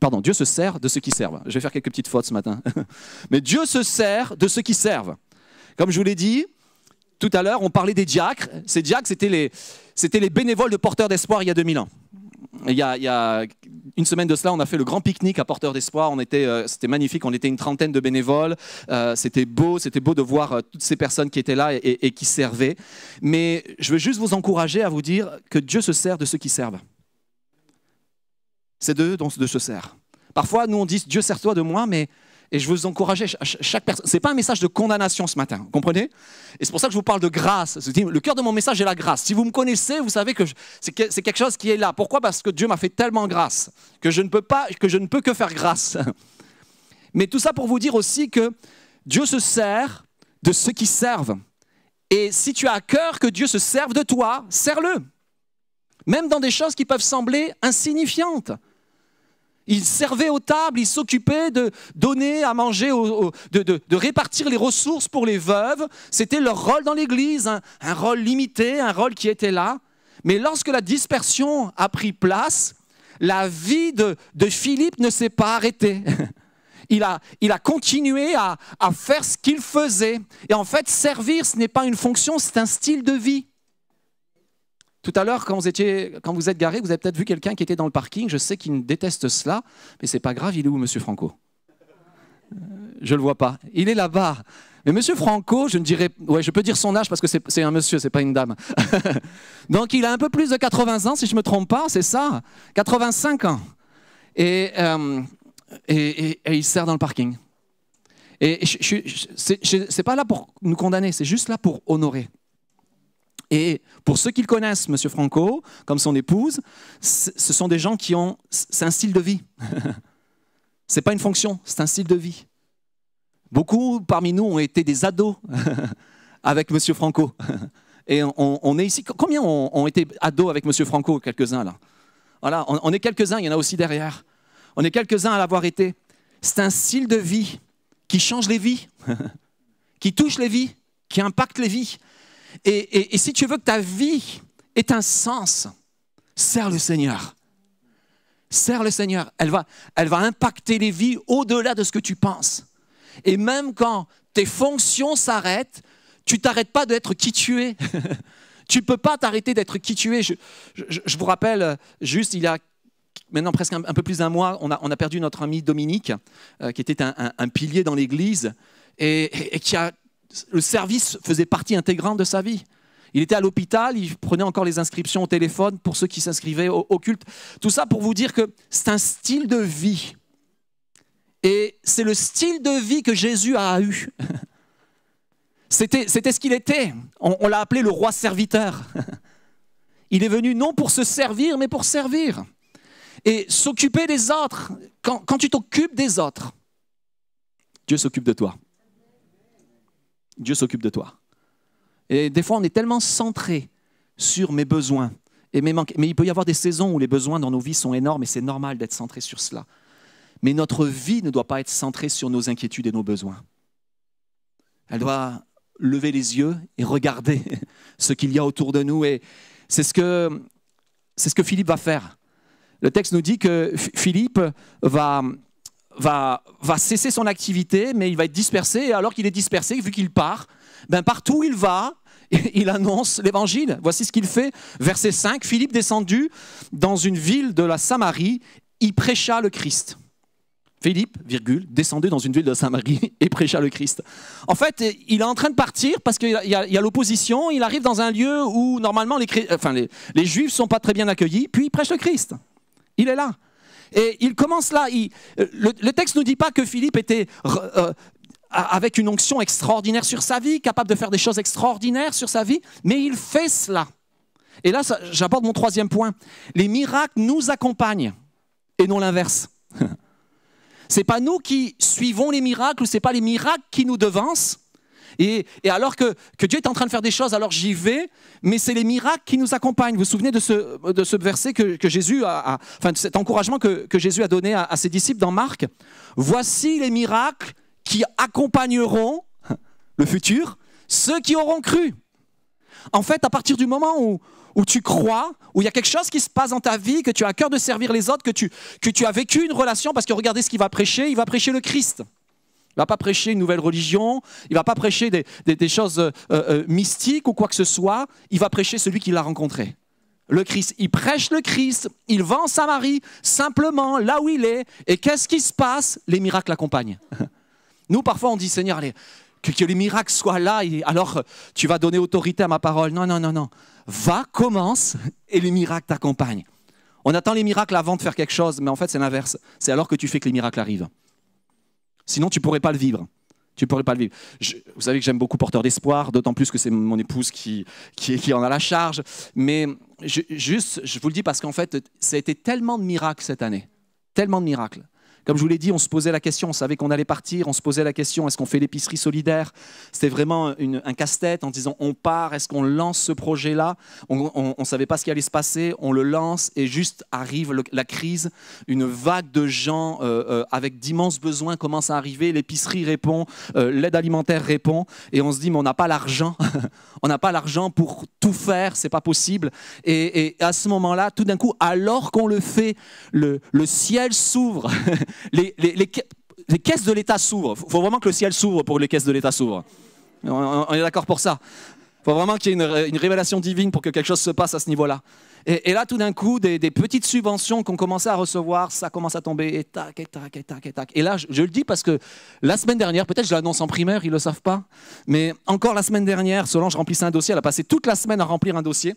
Pardon, Dieu se sert de ceux qui servent. Je vais faire quelques petites fautes ce matin. Mais Dieu se sert de ceux qui servent. Comme je vous l'ai dit, tout à l'heure, on parlait des diacres. Ces diacres, c'était les, les bénévoles de Porteurs d'Espoir il y a 2000 ans. Il y, a, une semaine de cela, on a fait le grand pique-nique à Porteurs d'Espoir. Euh, c'était magnifique. On était une trentaine de bénévoles. Euh, c'était beau, c'était beau de voir euh, toutes ces personnes qui étaient là et qui servaient. Mais je veux juste vous encourager à vous dire que Dieu se sert de ceux qui servent. C'est d'eux dont Dieu se sert. Parfois, nous on dit Dieu sert-toi de moi, mais et je veux vous encourager, ch- ch- chaque personne. C'est pas un message de condamnation ce matin, comprenez? Et c'est pour ça que je vous parle de grâce. Le cœur de mon message est la grâce. Si vous me connaissez, vous savez que je- c'est que- c'est quelque chose qui est là. Pourquoi? Parce que Dieu m'a fait tellement grâce que je ne peux pas, que je ne peux que faire grâce. Mais tout ça pour vous dire aussi que Dieu se sert de ceux qui servent. Et si tu as à cœur que Dieu se serve de toi, sers-le. Même dans des choses qui peuvent sembler insignifiantes. Il servait aux tables, il s'occupait de donner à manger, de, répartir les ressources pour les veuves. C'était leur rôle dans l'Église, un, un rôle limité, un rôle qui était là. Mais lorsque la dispersion a pris place, la vie de, Philippe ne s'est pas arrêtée. Il a, il a continué à, à faire ce qu'il faisait. Et en fait, servir, ce n'est pas une fonction, c'est un style de vie. Tout à l'heure, quand vous, étiez, êtes garé, vous avez peut-être vu quelqu'un qui était dans le parking. Je sais qu'il déteste cela, mais c'est pas grave, il est où, Monsieur Franco? Euh, Je le vois pas. Il est là-bas. Mais Monsieur Franco, je ne dirais, ouais, je peux dire son âge parce que c'est un monsieur, c'est pas une dame. Donc il a un peu plus de 80 ans, si je me trompe pas, c'est ça, 85 ans. Et, euh, et, et- il sert dans le parking. Et je, je- c'est pas là pour nous condamner, c'est juste là pour honorer. Et pour ceux qui le connaissent, M. Franco, comme son épouse, ce sont des gens qui ont. C'est un style de vie. c'est pas une fonction, c'est un style de vie. Beaucoup parmi nous ont été des ados avec M. Franco. Et on, est ici. Combien ont, été ados avec M. Franco Quelques-uns là? Voilà, on, on est quelques-uns, il y en a aussi derrière. On est quelques-uns à l'avoir été. C'est un style de vie qui change les vies, qui touche les vies, qui impacte les vies. Et, si tu veux que ta vie ait un sens, sers le Seigneur. Sers le Seigneur. Elle va, elle va impacter les vies au-delà de ce que tu penses. Et même quand tes fonctions s'arrêtent, tu t'arrêtes pas d'être qui tu es. tu peux pas t'arrêter d'être qui tu es. Je, je- vous rappelle, juste il y a maintenant presque un, peu plus d'un mois, on a, on a perdu notre ami Dominique, euh, qui était un, pilier dans l'Église et qui a le service faisait partie intégrante de sa vie. Il était à l'hôpital, il prenait encore les inscriptions au téléphone pour ceux qui s'inscrivaient au, culte. Tout ça pour vous dire que c'est un style de vie. Et c'est le style de vie que Jésus a eu. C'était, ce qu'il était. On, l'a appelé le roi serviteur. Il est venu non pour se servir, mais pour servir. Et s'occuper des autres. Quand tu t'occupes des autres, Dieu s'occupe de toi. Dieu s'occupe de toi. Et des fois, on est tellement centré sur mes besoins et mes manques. Mais il peut y avoir des saisons où les besoins dans nos vies sont énormes et c'est normal d'être centré sur cela. Mais notre vie ne doit pas être centrée sur nos inquiétudes et nos besoins. Elle doit lever les yeux et regarder ce qu'il y a autour de nous. Et c'est ce que, c'est ce que Philippe va faire. Le texte nous dit que Ph- Philippe va, va, va cesser son activité, mais il va être dispersé. Et alors qu'il est dispersé, vu qu'il part, ben partout où il va, il annonce l'évangile. Voici ce qu'il fait. Verset 5, Philippe descendu dans une ville de la Samarie, il prêcha le Christ. Philippe, virgule, descendu dans une ville de Samarie et prêcha le Christ. En fait, il est en train de partir parce qu'il y a, y y l'opposition. Il arrive dans un lieu où normalement les, enfin, les, les Juifs sont pas très bien accueillis. Puis il prêche le Christ. Il est là. Et il commence là. il- le, texte ne nous dit pas que Philippe était euh, avec une onction extraordinaire sur sa vie, capable de faire des choses extraordinaires sur sa vie, mais il fait cela. Et là, j'aborde mon troisième point. Les miracles nous accompagnent et non l'inverse. C'est pas nous qui suivons les miracles ou c'est pas les miracles qui nous devancent. Et, alors que, Dieu est en train de faire des choses, alors j'y vais, mais c'est les miracles qui nous accompagnent. Vous vous souvenez de ce, de verset que, Jésus a, cet encouragement que, Jésus a donné à, ses disciples dans Marc? Voici les miracles qui accompagneront le futur ceux qui auront cru. En fait, à partir du moment où, où tu crois, où il y a quelque chose qui se passe dans ta vie, que tu as à cœur de servir les autres, que tu, que tu as vécu une relation, parce que regardez ce qu'il va prêcher, il va prêcher le Christ. Il va pas prêcher une nouvelle religion, il va pas prêcher des, choses euh, euh, mystiques ou quoi que ce soit, il va prêcher celui qui l'a rencontré. Le Christ, il prêche le Christ, il va en Samarie, simplement là où il est, et qu'est-ce qui se passe? Les miracles l'accompagnent. Nous, parfois, on dit, Seigneur, allez, que, que les miracles soient là, et alors euh, tu vas donner autorité à ma parole. Non, non, non, non. Va, commence, et les miracles t'accompagnent. On attend les miracles avant de faire quelque chose, mais en fait, c'est l'inverse. C'est alors que tu fais que les miracles arrivent. Sinon, tu pourrais pas le vivre. Tu pourrais pas le vivre. Vous savez que j'aime beaucoup Porteur d'Espoir, d'autant plus que c'est mon épouse qui, en a la charge. Mais juste, je vous le dis parce qu'en fait, ça a été tellement de miracles cette année. Tellement de miracles. Comme je vous l'ai dit, on se posait la question, on savait qu'on allait partir, on se posait la question, est-ce qu'on fait l'épicerie solidaire? C'était vraiment un casse-tête en disant, on part, est-ce qu'on lance ce projet-là? On ne savait pas ce qui allait se passer, on le lance et juste arrive la crise, une vague de gens euh, euh, avec d'immenses besoins commence à arriver, l'épicerie répond, euh, l'aide alimentaire répond, et on se dit, mais on n'a pas l'argent, on n'a pas l'argent pour tout faire, c'est pas possible. Et, à ce moment-là, tout d'un coup, alors qu'on le fait, le ciel s'ouvre, les, les- les ca- les caisses de l'État s'ouvrent. Il faut vraiment que le ciel s'ouvre pour que les caisses de l'État s'ouvrent. On, est d'accord pour ça. Il faut vraiment qu'il y ait une, ré- une révélation divine pour que quelque chose se passe à ce niveau-là. Et, là, tout d'un coup, des, des petites subventions qu'on commençait à recevoir, ça commence à tomber, et tac, et tac, et tac, et tac. Et là, je, je le dis parce que la semaine dernière, peut-être je l'annonce en primaire, ils ne le savent pas, mais encore la semaine dernière, Solange remplissait un dossier, elle a passé toute la semaine à remplir un dossier.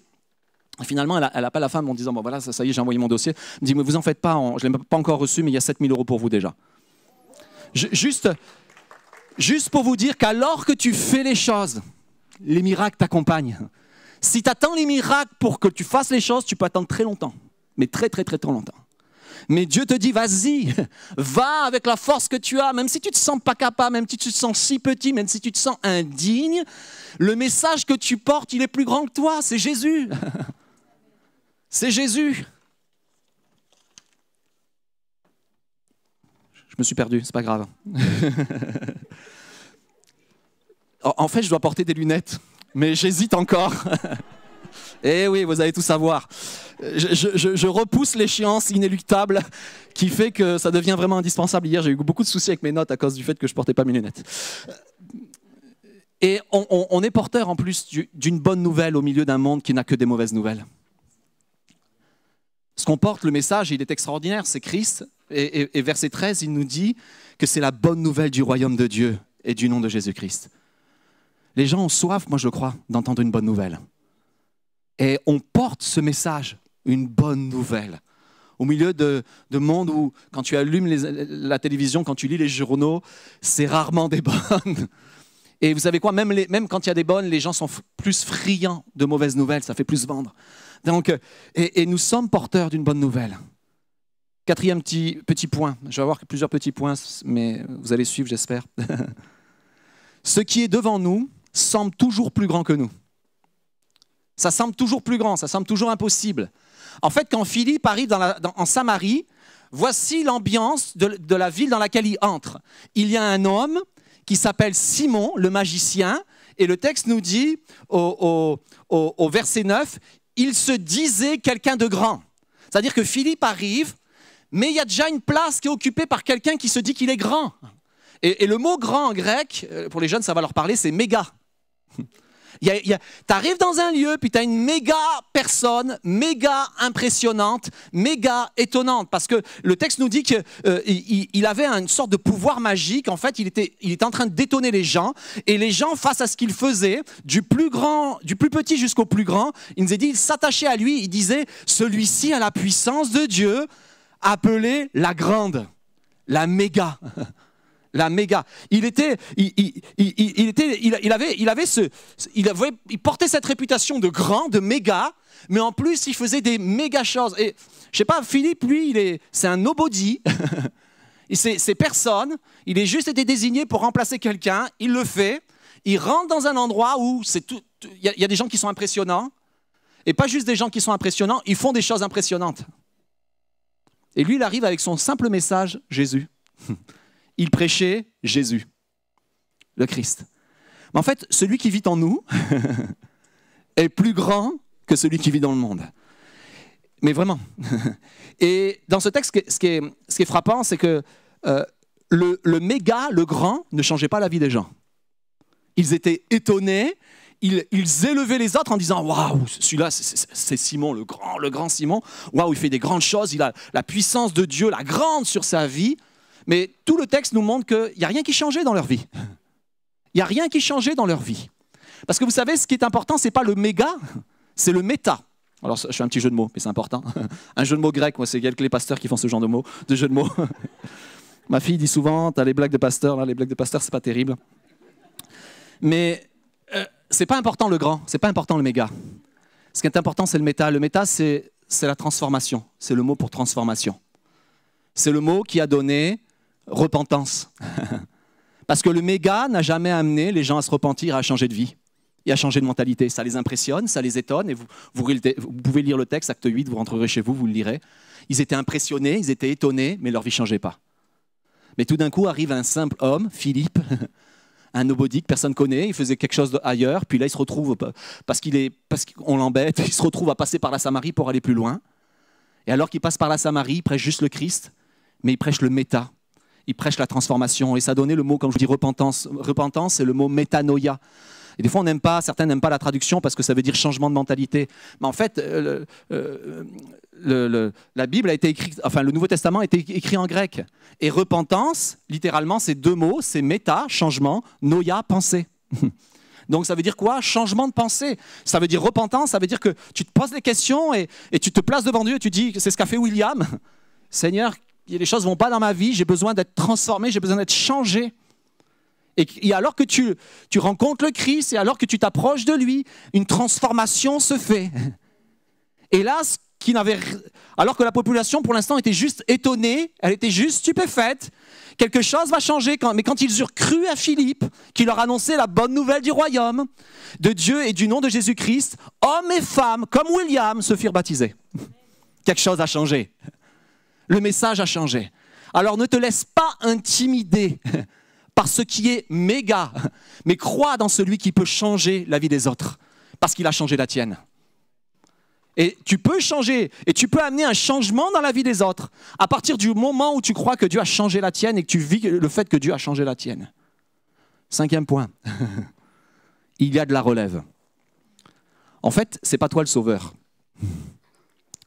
Finalement, elle, a- elle appelle la femme en disant, bon voilà, ça, ça y est, j'ai envoyé mon dossier. Elle me dit, mais vous en faites pas, je ne l'ai pas encore reçu, mais il y a 7000 euros pour vous déjà. Juste, juste pour vous dire qu'alors que tu fais les choses, les miracles t'accompagnent. Si tu attends les miracles pour que tu fasses les choses, tu peux attendre très longtemps. Mais très, très, très, très longtemps. Mais Dieu te dit, vas-y, va avec la force que tu as, même si tu te sens pas capable, même si tu te sens si petit, même si tu te sens indigne, le message que tu portes, il est plus grand que toi, c'est Jésus. C'est Jésus. Je me suis perdu, c'est pas grave. En- fait, je dois porter des lunettes, mais j'hésite encore. Eh oui, vous allez tout savoir. Je, je- je- je repousse l'échéance inéluctable qui fait que ça devient vraiment indispensable. Hier, j'ai eu beaucoup de soucis avec mes notes à cause du fait que je portais pas mes lunettes. Et on, on- on est porteur en plus du- d'une bonne nouvelle au milieu d'un monde qui n'a que des mauvaises nouvelles. Qu'on porte, le message, il est extraordinaire, c'est Christ. Et, et- et verset 13, il nous dit que c'est la bonne nouvelle du royaume de Dieu et du nom de Jésus-Christ. Les gens ont soif, moi je crois, d'entendre une bonne nouvelle. Et on porte ce message, une bonne nouvelle. Au milieu de, de monde où, quand tu allumes la télévision, quand tu lis les journaux, c'est rarement des bonnes. Et vous savez quoi, même, même quand il y a des bonnes, les gens sont plus friands de mauvaises nouvelles, ça fait plus vendre. Donc, euh, et, nous sommes porteurs d'une bonne nouvelle. Quatrième petit, point, je vais avoir plusieurs petits points, mais vous allez suivre, j'espère. Ce qui est devant nous semble toujours plus grand que nous. Ça semble toujours plus grand, ça semble toujours impossible. En fait, quand Philippe arrive en Samarie, voici l'ambiance de, la ville dans laquelle il entre. Il y a un homme qui s'appelle Simon, le magicien, et le texte nous dit au verset 9, il se disait quelqu'un de grand. C'est-à-dire que Philippe arrive, mais il y a déjà une place qui est occupée par quelqu'un qui se dit qu'il est grand. Et, le mot grand en grec, euh, pour les jeunes, ça va leur parler, c'est méga. Tu arrives dans un lieu, puis tu as une méga personne, méga impressionnante, méga étonnante, parce que le texte nous dit qu'il il avait une sorte de pouvoir magique. En fait, il était, il en train d'étonner les gens, et les gens, face à ce qu'il faisait, du plus grand, du plus petit jusqu'au plus grand, il nous a dit, ils s'attachaient à lui, il disait, celui-ci a la puissance de Dieu, appelée la grande, la méga la méga. Il était, il, était, il, avait, il avait ce, il avait, il portait cette réputation de grand, de méga, mais en plus il faisait des méga choses. Et je sais pas, Philippe, lui, c'est un nobody. C'est, personne. Il est juste été désigné pour remplacer quelqu'un. Il le fait. Il rentre dans un endroit où c'est tout. il y a des gens qui sont impressionnants, et pas juste des gens qui sont impressionnants. Ils font des choses impressionnantes. Et lui, il arrive avec son simple message, Jésus il prêchait Jésus, le Christ. Mais en fait, celui qui vit en nous est plus grand que celui qui vit dans le monde. Mais vraiment. Et dans ce texte, ce qui est, frappant, c'est que euh, le, méga, le grand, ne changeait pas la vie des gens. Ils étaient étonnés, ils, ils élevaient les autres en disant Waouh, celui-là, c'est Simon, le grand, le grand Simon. Waouh, il fait des grandes choses, il a la puissance de Dieu, la grande sur sa vie. Mais tout le texte nous montre qu'il n'y a rien qui changeait dans leur vie. Il n'y a rien qui changeait dans leur vie. Parce que vous savez, ce qui est important, ce n'est pas le méga, c'est le méta. Alors, je fais un petit jeu de mots, mais c'est important. Un jeu de mots grec, moi, c'est quelques les pasteurs qui font ce genre de mots, de jeu de mots. Ma fille dit souvent, tu as les blagues de pasteur, là, les blagues de pasteur, c'est pas terrible. Mais euh, c'est pas important le grand, c'est pas important le méga. Ce qui est important, c'est le méta. Le méta, c'est la transformation. C'est le mot pour transformation. C'est le mot qui a donné repentance. Parce que le méga n'a jamais amené les gens à se repentir, à changer de vie et à changer de mentalité. Ça les impressionne, ça les étonne. Et vous, pouvez lire le texte, acte 8, vous rentrerez chez vous, vous le lirez. Ils étaient impressionnés, ils étaient étonnés, mais leur vie ne changeait pas. Mais tout d'un coup arrive un simple homme, Philippe, un nobody que personne connaît, il faisait quelque chose ailleurs, puis là il se retrouve, parce qu'on l'embête, il se retrouve à passer par la Samarie pour aller plus loin. Et alors qu'il passe par la Samarie, il prêche juste le Christ, mais il prêche le méta, il prêche la transformation. Et ça donnait le mot, comme je dis, repentance. Repentance, c'est le mot métanoïa. Et des fois, on n'aime pas, certains n'aiment pas la traduction parce que ça veut dire changement de mentalité. Mais en fait, euh, euh, le, le, la Bible a été écrite, enfin, le Nouveau Testament a été écrit en grec. Et repentance, littéralement, c'est deux mots, c'est méta, changement, noia, pensée. Donc ça veut dire quoi? Changement de pensée. Ça veut dire repentance, ça veut dire que tu te poses des questions et, et tu te places devant Dieu et tu dis, c'est ce qu'a fait William. Seigneur, les choses ne vont pas dans ma vie, j'ai besoin d'être transformé, j'ai besoin d'être changé. Et, alors que tu, tu rencontres le Christ et alors que tu t'approches de lui, une transformation se fait. Et là, ce qui n'avait, alors que la population pour l'instant était juste étonnée, elle était juste stupéfaite, quelque chose va changer. Mais quand ils eurent cru à Philippe, qui leur annonçait la bonne nouvelle du royaume, de Dieu et du nom de Jésus-Christ, hommes et femmes, comme William, se firent baptiser. Quelque chose a changé. Le message a changé. Alors ne te laisse pas intimider par ce qui est méga, mais crois dans celui qui peut changer la vie des autres, parce qu'il a changé la tienne. Et tu peux changer, et tu peux amener un changement dans la vie des autres, à partir du moment où tu crois que Dieu a changé la tienne et que tu vis le fait que Dieu a changé la tienne. Cinquième point, il y a de la relève. En fait, c'est pas toi le sauveur.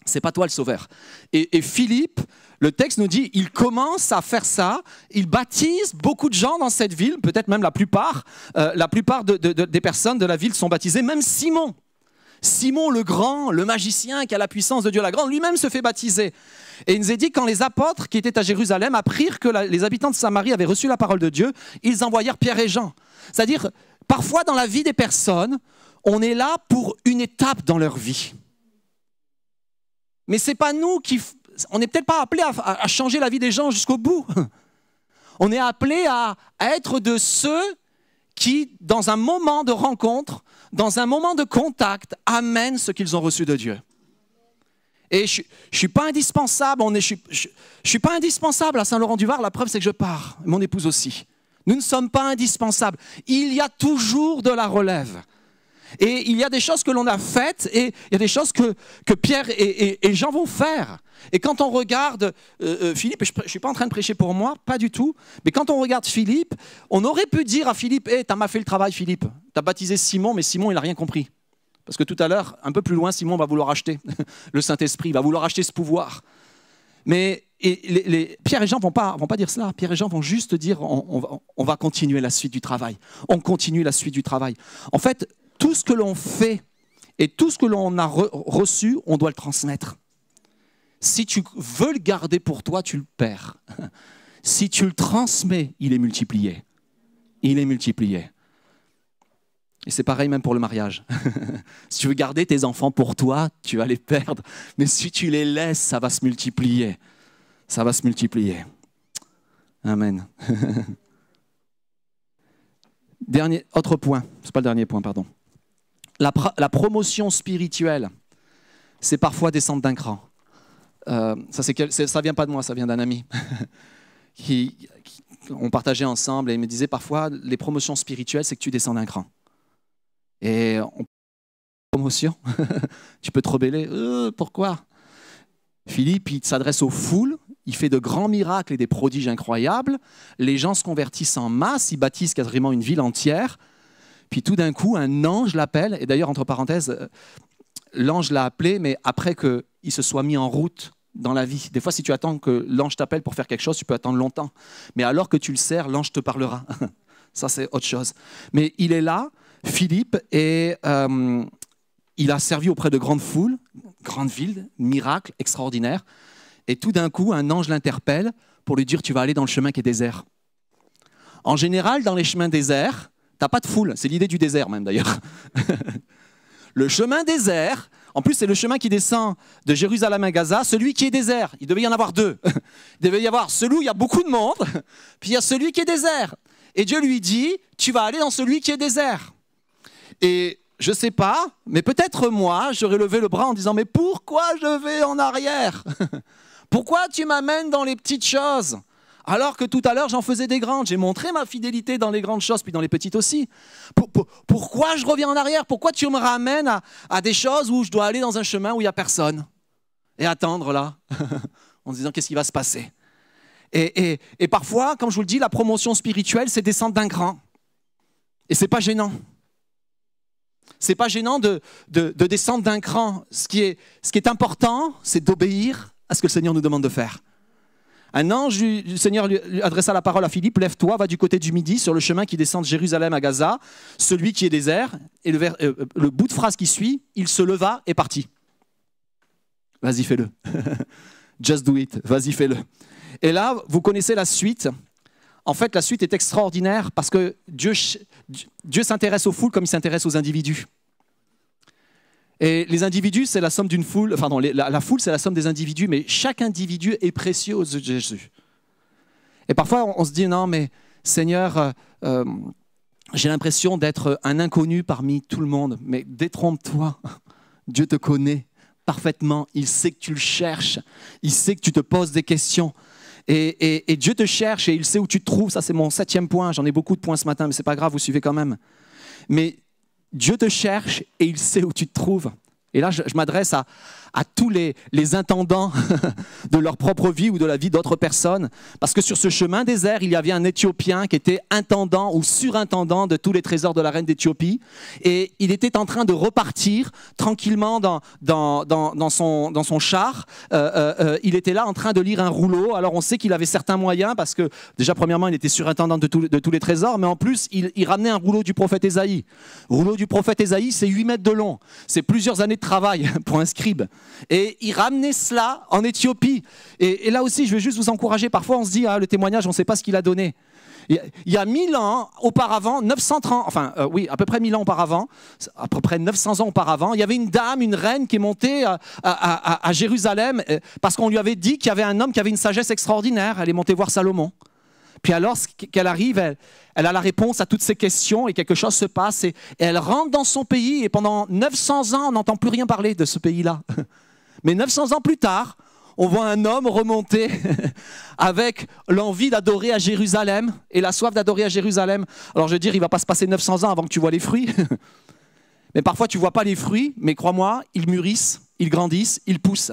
C'est pas toi le sauveur. Et, Philippe, le texte nous dit, il commence à faire ça, il baptise beaucoup de gens dans cette ville, peut-être même la plupart, euh, la plupart de, de, de, des personnes de la ville sont baptisées, même Simon. Simon le grand, le magicien qui a la puissance de Dieu la grande, lui-même se fait baptiser. Et il nous est dit, quand les apôtres qui étaient à Jérusalem apprirent que les habitants de Samarie avaient reçu la parole de Dieu, ils envoyèrent Pierre et Jean. C'est-à-dire, parfois dans la vie des personnes, on est là pour une étape dans leur vie. Mais c'est pas nous qui. On n'est peut-être pas appelé à, changer la vie des gens jusqu'au bout. On est appelé à, être de ceux qui, dans un moment de rencontre, dans un moment de contact, amènent ce qu'ils ont reçu de Dieu. Et je ne suis pas indispensable, je ne suis pas indispensable à Saint-Laurent-du-Var, la preuve c'est que je pars, mon épouse aussi. Nous ne sommes pas indispensables. Il y a toujours de la relève. Et il y a des choses que l'on a faites et il y a des choses que, que Pierre et, et, Jean vont faire. Et quand on regarde euh, euh, Philippe, je ne suis pas en train de prêcher pour moi, pas du tout, mais quand on regarde Philippe, on aurait pu dire à Philippe, hé, hey, t'as mal fait le travail Philippe, t'as baptisé Simon, mais Simon, il n'a rien compris. Parce que tout à l'heure, un peu plus loin, Simon va vouloir acheter le Saint-Esprit, va vouloir acheter ce pouvoir. Mais les, Pierre et Jean vont pas, vont pas dire cela. Pierre et Jean vont juste dire on, on, va continuer la suite du travail. On continue la suite du travail. En fait, tout ce que l'on fait et tout ce que l'on a reçu, on doit le transmettre. Si tu veux le garder pour toi, tu le perds. Si tu le transmets, il est multiplié. Il est multiplié. Et c'est pareil même pour le mariage. si tu veux garder tes enfants pour toi, tu vas les perdre. Mais si tu les laisses, ça va se multiplier. Ça va se multiplier. Amen. dernier, autre point, c'est pas le dernier point, pardon. La, promotion spirituelle, c'est parfois descendre d'un cran. Euh, ça, ça vient pas de moi, ça vient d'un ami qui, on partageait ensemble et il me disait parfois les promotions spirituelles, c'est que tu descends d'un cran. Et on promotion, tu peux te rebeller? Euh, pourquoi? Philippe, il s'adresse aux foules, il fait de grands miracles et des prodiges incroyables. Les gens se convertissent en masse, ils baptisent quasiment une ville entière. Puis tout d'un coup, un ange l'appelle. Et d'ailleurs, entre parenthèses, euh, l'ange l'a appelé, mais après qu'il se soit mis en route dans la vie. Des fois, si tu attends que l'ange t'appelle pour faire quelque chose, tu peux attendre longtemps. Mais alors que tu le sers, l'ange te parlera. Ça, c'est autre chose. Mais il est là, Philippe, et euh, il a servi auprès de grandes foules, grandes villes, miracles extraordinaires. Et tout d'un coup, un ange l'interpelle pour lui dire Tu vas aller dans le chemin qui est désert. En général, dans les chemins déserts, tu n'as pas de foule. C'est l'idée du désert, même d'ailleurs. le chemin désert, en plus, c'est le chemin qui descend de Jérusalem à Gaza, celui qui est désert. Il devait y en avoir deux. Il devait y avoir celui où il y a beaucoup de monde, puis il y a celui qui est désert. Et Dieu lui dit, tu vas aller dans celui qui est désert. Et je ne sais pas, mais peut-être moi, j'aurais levé le bras en disant, mais pourquoi je vais en arrière? Pourquoi tu m'amènes dans les petites choses? Alors que tout à l'heure j'en faisais des grandes, j'ai montré ma fidélité dans les grandes choses, puis dans les petites aussi. pourquoi je reviens en arrière? Pourquoi tu me ramènes à, des choses où je dois aller dans un chemin où il n'y a personne? Et attendre là, en se disant qu'est-ce qui va se passer? Et, parfois, comme je vous le dis, la promotion spirituelle, c'est descendre d'un cran. Et c'est pas gênant. C'est pas gênant de, de, descendre d'un cran. Ce qui est important, c'est d'obéir à ce que le Seigneur nous demande de faire. Un ange du Seigneur lui adressa la parole à Philippe, lève-toi, va du côté du midi sur le chemin qui descend de Jérusalem à Gaza, celui qui est désert. Et le, euh, le bout de phrase qui suit, il se leva et partit. Vas-y, fais-le. Just do it. Vas-y, fais-le. Et là, vous connaissez la suite. En fait, la suite est extraordinaire parce que Dieu, Dieu s'intéresse aux foules comme il s'intéresse aux individus. Et les individus, c'est la somme d'une foule, enfin la, foule, c'est la somme des individus, mais chaque individu est précieux aux yeux de Jésus. Et parfois, on, se dit, non, mais Seigneur, euh, euh, j'ai l'impression d'être un inconnu parmi tout le monde, mais détrompe-toi, Dieu te connaît parfaitement, il sait que tu le cherches, il sait que tu te poses des questions. Et, Dieu te cherche et il sait où tu te trouves. Ça, c'est mon septième point. J'en ai beaucoup de points ce matin, mais ce n'est pas grave, vous suivez quand même. Mais Dieu te cherche et il sait où tu te trouves. Et là, je, m'adresse à, à, tous les, intendants de leur propre vie ou de la vie d'autres personnes. Parce que sur ce chemin désert, il y avait un Éthiopien qui était intendant ou surintendant de tous les trésors de la reine d'Éthiopie. Et il était en train de repartir tranquillement dans, son, char. Euh, euh, euh, il était là en train de lire un rouleau. Alors on sait qu'il avait certains moyens parce que déjà, premièrement, il était surintendant de, de tous les trésors. Mais en plus, il, ramenait un rouleau du prophète Ésaïe. Rouleau du prophète Ésaïe, c'est 8 mètres de long. C'est plusieurs années travail pour un scribe. Et il ramenait cela en Éthiopie. Et, là aussi, je vais juste vous encourager. Parfois, on se dit, ah, le témoignage, on ne sait pas ce qu'il a donné. Il y a 1000 ans auparavant, 930, enfin euh, oui, à peu près 1000 ans auparavant, à peu près 900 ans auparavant, il y avait une dame, une reine qui est montée à, à Jérusalem euh, parce qu'on lui avait dit qu'il y avait un homme qui avait une sagesse extraordinaire. Elle est montée voir Salomon. Puis alors qu'elle arrive, elle, a la réponse à toutes ces questions et quelque chose se passe et, et elle rentre dans son pays et pendant 900 ans, on n'entend plus rien parler de ce pays-là. Mais 900 ans plus tard, on voit un homme remonter avec l'envie d'adorer à Jérusalem et la soif d'adorer à Jérusalem. Alors je veux dire, il va pas se passer 900 ans avant que tu vois les fruits. Mais parfois tu vois pas les fruits, mais crois-moi, ils mûrissent, ils grandissent, ils poussent.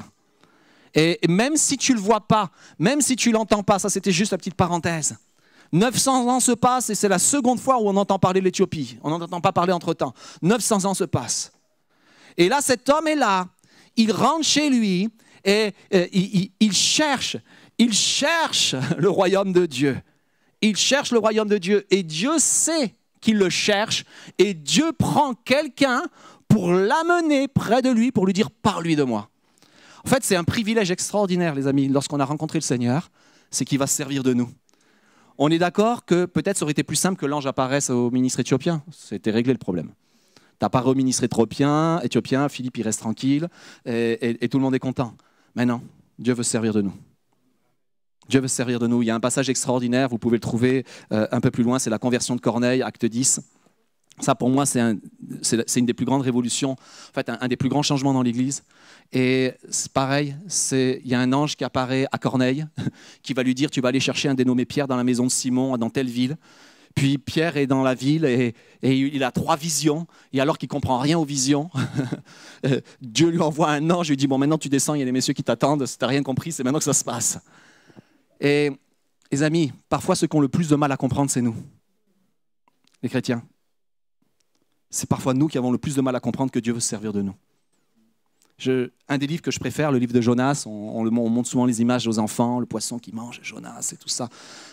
Et même si tu le vois pas, même si tu l'entends pas, ça c'était juste la petite parenthèse. 900 ans se passent et c'est la seconde fois où on entend parler de l'Éthiopie. On n'entend pas parler entre-temps. 900 ans se passent. Et là, cet homme est là. Il rentre chez lui et euh, il, il- il cherche, il cherche le royaume de Dieu. Il cherche le royaume de Dieu et Dieu sait qu'il le cherche et Dieu prend quelqu'un pour l'amener près de lui, pour lui dire parle-lui de moi. En fait, c'est un privilège extraordinaire, les amis, lorsqu'on a rencontré le Seigneur, c'est qu'il va se servir de nous. On est d'accord que peut-être ça aurait été plus simple que l'ange apparaisse au ministre éthiopien. C'était réglé le problème. T'apparais au ministre éthiopien, éthiopien, Philippe il reste tranquille et tout le monde est content. Mais non, Dieu veut se servir de nous. Dieu veut se servir de nous. Il y a un passage extraordinaire, vous pouvez le trouver euh, un peu plus loin, c'est la conversion de Corneille, acte 10. Ça, pour moi, c'est un- une des plus grandes révolutions, en fait, un, des plus grands changements dans l'Église. Et pareil, il y a un ange qui apparaît à Corneille, qui va lui dire, tu vas aller chercher un dénommé Pierre dans la maison de Simon, dans telle ville. Puis Pierre est dans la ville et, il a trois visions. Et alors qu'il comprend rien aux visions, Dieu lui envoie un ange, lui dit, bon, maintenant tu descends, il y a des messieurs qui t'attendent, si tu n'as rien compris, c'est maintenant que ça se passe. Et les amis, parfois ceux qui ont le plus de mal à comprendre, c'est nous, les chrétiens. C'est parfois nous qui avons le plus de mal à comprendre que Dieu veut se servir de nous. Un des livres que je préfère, le livre de Jonas, on, on montre souvent les images aux enfants, le poisson qui mange Jonas et tout ça,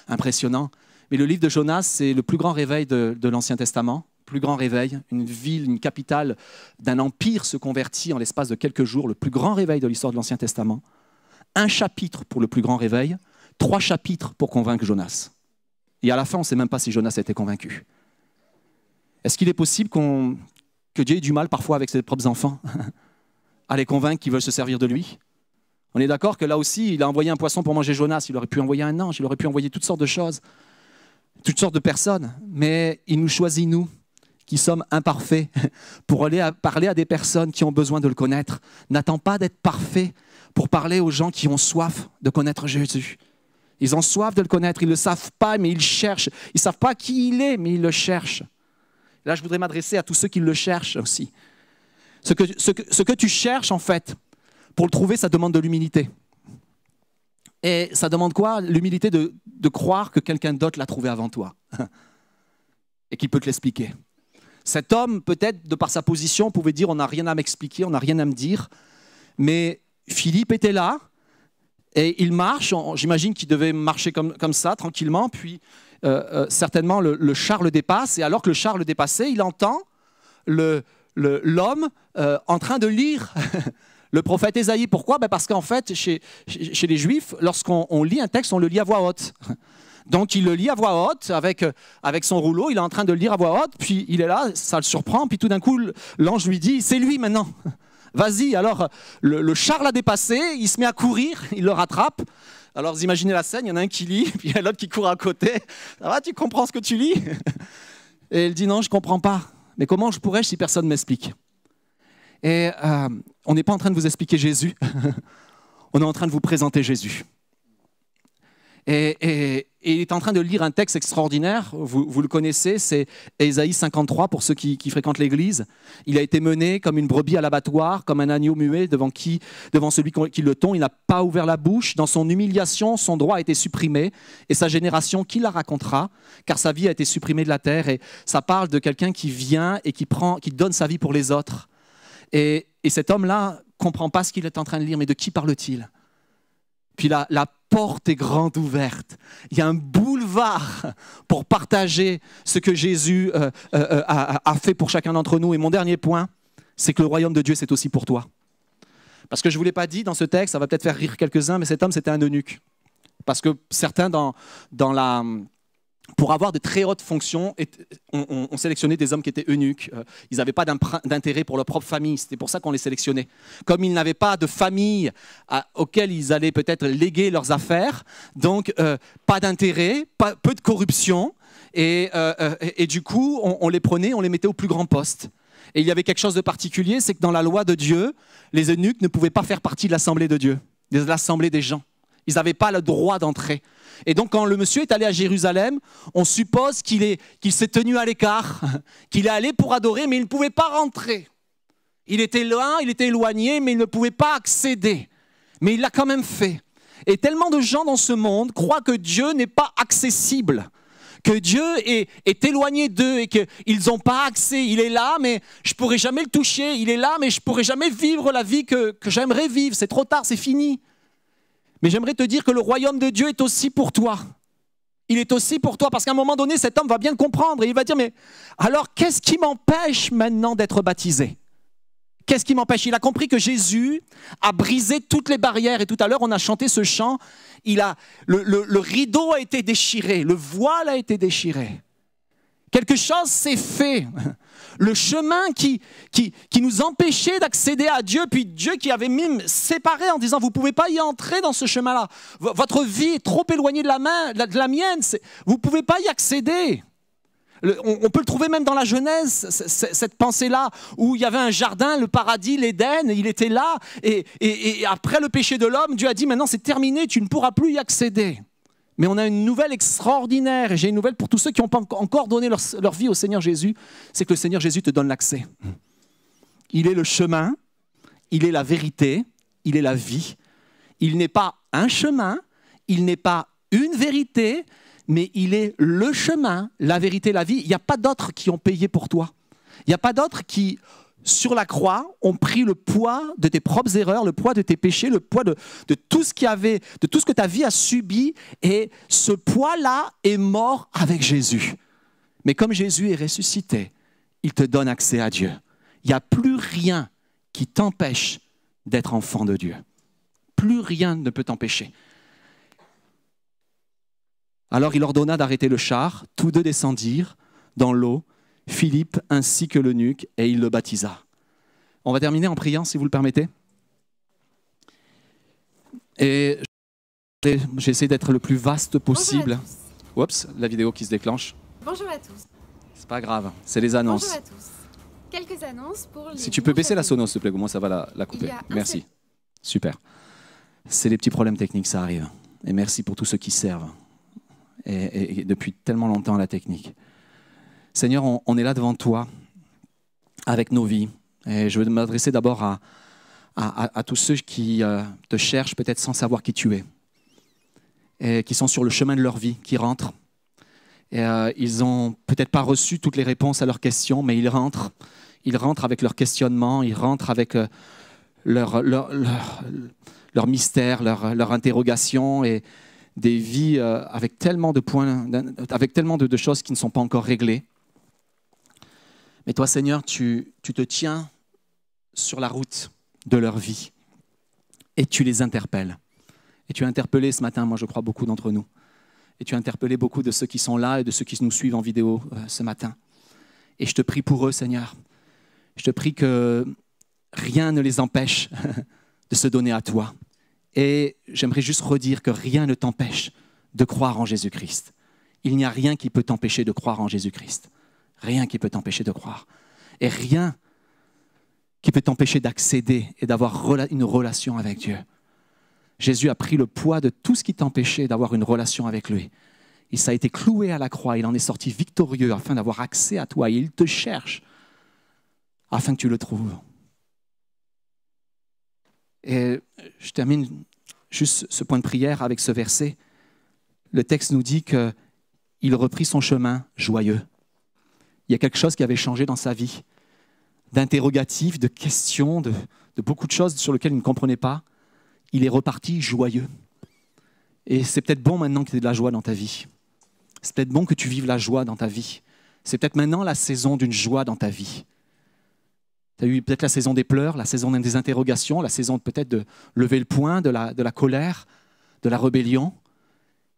impressionnant. Mais le livre de Jonas, c'est le plus grand réveil de, de l'Ancien Testament, plus grand réveil. Une ville, une capitale d'un empire se convertit en l'espace de quelques jours, le plus grand réveil de l'histoire de l'Ancien Testament. Un chapitre pour le plus grand réveil, trois chapitres pour convaincre Jonas. Et à la fin, on ne sait même pas si Jonas a été convaincu. Est-ce qu'il est possible que Dieu ait du mal parfois avec ses propres enfants à les convaincre qu'ils veulent se servir de lui? On est d'accord que là aussi, il a envoyé un poisson pour manger Jonas, il aurait pu envoyer un ange, il aurait pu envoyer toutes sortes de choses, toutes sortes de personnes, mais il nous choisit, nous, qui sommes imparfaits, pour aller parler à des personnes qui ont besoin de le connaître. N'attends pas d'être parfait pour parler aux gens qui ont soif de connaître Jésus. Ils ont soif de le connaître, ils ne le savent pas, mais ils cherchent. Ils ne savent pas qui il est, mais ils le cherchent. Là, je voudrais m'adresser à tous ceux qui le cherchent aussi. Ce que, ce, que, ce que tu cherches, en fait, pour le trouver, ça demande de l'humilité. Et ça demande quoi? L'humilité de, de croire que quelqu'un d'autre l'a trouvé avant toi et qu'il peut te l'expliquer. Cet homme, peut-être, de par sa position, pouvait dire on n'a rien à m'expliquer, on n'a rien à me dire. Mais Philippe était là et il marche. J'imagine qu'il devait marcher comme, comme ça, tranquillement. Puis, euh, euh, certainement, le, char le dépasse. Et alors que le char le dépassait, il entend l'homme euh, en train de lire le prophète Ésaïe. Pourquoi? Ben Parce qu'en fait, chez, les Juifs, lorsqu'on on lit un texte, on le lit à voix haute. Donc il le lit à voix haute avec, avec son rouleau, il est en train de le lire à voix haute, puis il est là, ça le surprend, puis tout d'un coup, l'ange lui dit, c'est lui maintenant. Vas-y, alors le, le char l'a dépassé, il se met à courir, il le rattrape. Alors vous imaginez la scène, il y en a un qui lit, puis il y a l'autre qui court à côté. Ça va, tu comprends ce que tu lis Et il dit non, je ne comprends pas. Mais comment je pourrais si personne ne m'explique Et euh, on n'est pas en train de vous expliquer Jésus, on est en train de vous présenter Jésus. Et- il est en train de lire un texte extraordinaire, vous, le connaissez, c'est Ésaïe 53 pour ceux qui, fréquentent l'Église. Il a été mené comme une brebis à l'abattoir, comme un agneau muet devant, qui, devant celui qui le tond. Il n'a pas ouvert la bouche. Dans son humiliation, son droit a été supprimé. Et sa génération, qui la racontera? Car sa vie a été supprimée de la terre. Et ça parle de quelqu'un qui vient et qui, prend, qui donne sa vie pour les autres. Et, et cet homme-là comprend pas ce qu'il est en train de lire, mais de qui parle-t-il? Puis la, la porte est grande ouverte. Il y a un boulevard pour partager ce que Jésus euh, euh, a, a fait pour chacun d'entre nous. Et mon dernier point, c'est que le royaume de Dieu, c'est aussi pour toi. Parce que je ne vous l'ai pas dit dans ce texte, ça va peut-être faire rire quelques-uns, mais cet homme, c'était un eunuque. Parce que certains dans, la, pour avoir de très hautes fonctions, on, on- on sélectionnait des hommes qui étaient eunuques. Euh, Ils n'avaient pas d'intérêt pour leur propre famille. C'était pour ça qu'on les sélectionnait. Comme ils n'avaient pas de famille à- auquel ils allaient peut-être léguer leurs affaires, donc euh, pas d'intérêt, peu de corruption. Et, euh, et du coup, on, on les prenait, on les mettait au plus grand poste. Et il y avait quelque chose de particulier, c'est que dans la loi de Dieu, les eunuques ne pouvaient pas faire partie de l'assemblée de Dieu, de l'assemblée des gens. Ils n'avaient pas le droit d'entrer. Et donc, quand le monsieur est allé à Jérusalem, on suppose qu'il est- qu'il s'est tenu à l'écart, qu'il est allé pour adorer, mais il ne pouvait pas rentrer. Il était loin, il était éloigné, mais il ne pouvait pas accéder. Mais il l'a quand même fait. Et tellement de gens dans ce monde croient que Dieu n'est pas accessible, que Dieu est, éloigné d'eux et qu'ils n'ont pas accès. Il est là, mais je ne pourrai jamais le toucher. Il est là, mais je ne pourrai jamais vivre la vie que j'aimerais vivre. C'est trop tard, c'est fini. Mais j'aimerais te dire que le royaume de Dieu est aussi pour toi. Il est aussi pour toi, parce qu'à un moment donné, cet homme va bien comprendre et il va dire, mais alors qu'est-ce qui m'empêche maintenant d'être baptisé? Qu'est-ce qui m'empêche? Il a compris que Jésus a brisé toutes les barrières. Et tout à l'heure, on a chanté ce chant. Il a, le rideau a été déchiré, le voile a été déchiré. Quelque chose s'est fait. Le chemin qui, qui, nous empêchait d'accéder à Dieu, puis Dieu qui avait même séparé en disant, vous ne pouvez pas y entrer dans ce chemin-là. Votre vie est trop éloignée de la, main, de la- mienne. Vous ne pouvez pas y accéder. On, peut le trouver même dans la Genèse, cette pensée-là, où il y avait un jardin, le paradis, l'Éden, il était là, et après le péché de l'homme, Dieu a dit, maintenant c'est terminé, tu ne pourras plus y accéder. Mais on a une nouvelle extraordinaire, et j'ai une nouvelle pour tous ceux qui n'ont pas en- encore donné leur, leur vie au Seigneur Jésus, c'est que le Seigneur Jésus te donne l'accès. Il est le chemin, il est la vérité, il est la vie. Il n'est pas un chemin, il n'est pas une vérité, mais il est le chemin, la vérité, la vie. Il n'y a pas d'autres qui ont payé pour toi. Il n'y a pas d'autres qui, sur la croix, ont pris le poids de tes propres erreurs, le poids de tes péchés, le poids de, tout ce qui avait, de tout ce que ta vie a subi. Et ce poids-là est mort avec Jésus. Mais comme Jésus est ressuscité, il te donne accès à Dieu. Il n'y a plus rien qui t'empêche d'être enfant de Dieu. Plus rien ne peut t'empêcher. Alors il ordonna d'arrêter le char, tous deux descendirent dans l'eau, Philippe ainsi que l'eunuque, et il le baptisa. On va terminer en priant, si vous le permettez. Et j'essaie d'être le plus vaste possible. Oups, la vidéo qui se déclenche. Bonjour à tous. C'est pas grave, c'est les annonces. Bonjour à tous. Quelques annonces pour les Si tu peux baisser la sono, s'il te plaît, moi ça va la, la couper. Merci. seul- Super. C'est les petits problèmes techniques, ça arrive. Et merci pour tous ceux qui servent. Et, et- et depuis tellement longtemps à la technique. Seigneur, on, est là devant toi avec nos vies. Et je veux m'adresser d'abord à, tous ceux qui euh, te cherchent peut-être sans savoir qui tu es. Et qui sont sur le chemin de leur vie, qui rentrent. Et euh, ils n'ont peut-être pas reçu toutes les réponses à leurs questions, mais ils rentrent. Ils rentrent avec leurs questionnements, ils rentrent avec euh, leur, leur, leur, et des vies euh, avec tellement de points, avec tellement de choses qui ne sont pas encore réglées. Mais toi, Seigneur, tu, te tiens sur la route de leur vie et tu les interpelles. Et tu as interpellé ce matin, moi je crois, beaucoup d'entre nous. Et tu as interpellé beaucoup de ceux qui sont là et de ceux qui nous suivent en vidéo euh, ce matin. Et je te prie pour eux, Seigneur. Je te prie que rien ne les empêche de se donner à toi. Et j'aimerais juste redire que rien ne t'empêche de croire en Jésus-Christ. Il n'y a rien qui peut t'empêcher de croire en Jésus-Christ. Rien qui peut t'empêcher de croire. Et rien qui peut t'empêcher d'accéder et d'avoir une relation avec Dieu. Jésus a pris le poids de tout ce qui t'empêchait d'avoir une relation avec lui. Il s'est été cloué à la croix, il en est sorti victorieux afin d'avoir accès à toi. Et il te cherche afin que tu le trouves. Et je termine juste ce point de prière avec ce verset. Le texte nous dit que il reprit son chemin joyeux. Il y a quelque chose qui avait changé dans sa vie, d'interrogatifs, de questions, de, beaucoup de choses sur lesquelles il ne comprenait pas. Il est reparti joyeux. Et c'est peut-être bon maintenant que tu aies de la joie dans ta vie. C'est peut-être bon que tu vives la joie dans ta vie. C'est peut-être maintenant la saison d'une joie dans ta vie. Tu as eu peut-être la saison des pleurs, la saison des interrogations, la saison peut-être de lever le poing, de la, de la colère, de la rébellion.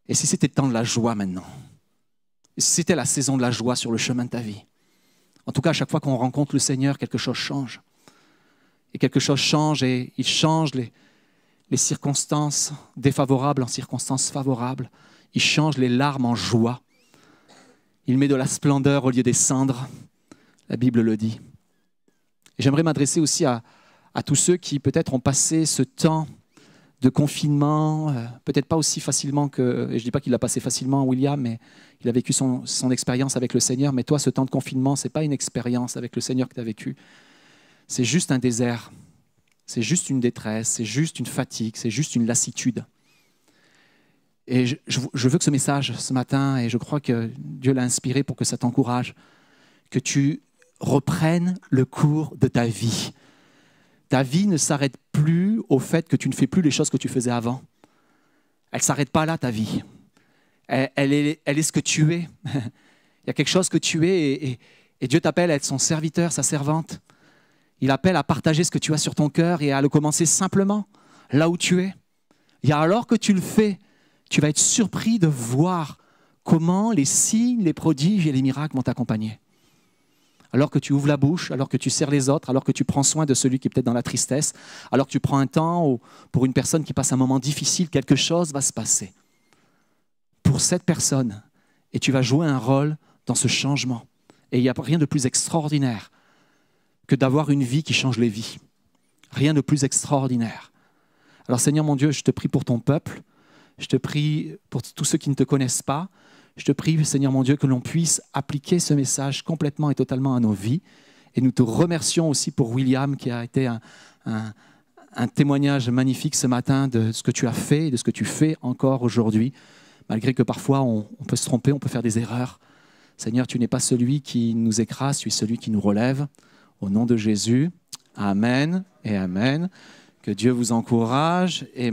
Et si c'était le temps de la joie maintenant? C'était la saison de la joie sur le chemin de ta vie. En tout cas, à chaque fois qu'on rencontre le Seigneur, quelque chose change. Et quelque chose change et il change les, circonstances défavorables en circonstances favorables. Il change les larmes en joie. Il met de la splendeur au lieu des cendres. La Bible le dit. J'aimerais m'adresser aussi à tous ceux qui peut-être ont passé ce temps de confinement, euh, peut-être pas aussi facilement que, et je ne dis pas qu'il l'a passé facilement, William, mais il a vécu son, expérience avec le Seigneur, mais toi, ce temps de confinement, ce n'est pas une expérience avec le Seigneur que tu as vécu, c'est juste un désert, c'est juste une détresse, c'est juste une fatigue, c'est juste une lassitude. Et je- je veux que ce message ce matin, et je crois que Dieu l'a inspiré pour que ça t'encourage, que tu reprennes le cours de ta vie. Ta vie ne s'arrête plus au fait que tu ne fais plus les choses que tu faisais avant. Elle ne s'arrête pas là, ta vie. Elle, est, ce que tu es. Il y a quelque chose que tu es et, et- et Dieu t'appelle à être son serviteur, sa servante. Il appelle à partager ce que tu as sur ton cœur et à le commencer simplement, là où tu es. Et alors que tu le fais, tu vas être surpris de voir comment les signes, les prodiges et les miracles vont t'accompagner alors que tu ouvres la bouche, alors que tu sers les autres, alors que tu prends soin de celui qui est peut-être dans la tristesse, alors que tu prends un temps pour une personne qui passe un moment difficile, quelque chose va se passer pour cette personne. Et tu vas jouer un rôle dans ce changement. Et il n'y a rien de plus extraordinaire que d'avoir une vie qui change les vies. Rien de plus extraordinaire. Alors Seigneur mon Dieu, je te prie pour ton peuple, je te prie pour tous ceux qui ne te connaissent pas, je te prie, Seigneur mon Dieu, que l'on puisse appliquer ce message complètement et totalement à nos vies. Et nous te remercions aussi pour William, qui a été un, un- témoignage magnifique ce matin de ce que tu as fait et de ce que tu fais encore aujourd'hui, malgré que parfois on, on peut se tromper, on peut faire des erreurs. Seigneur, tu n'es pas celui qui nous écrase, tu es celui qui nous relève. Au nom de Jésus, Amen et Amen. Que Dieu vous encourage et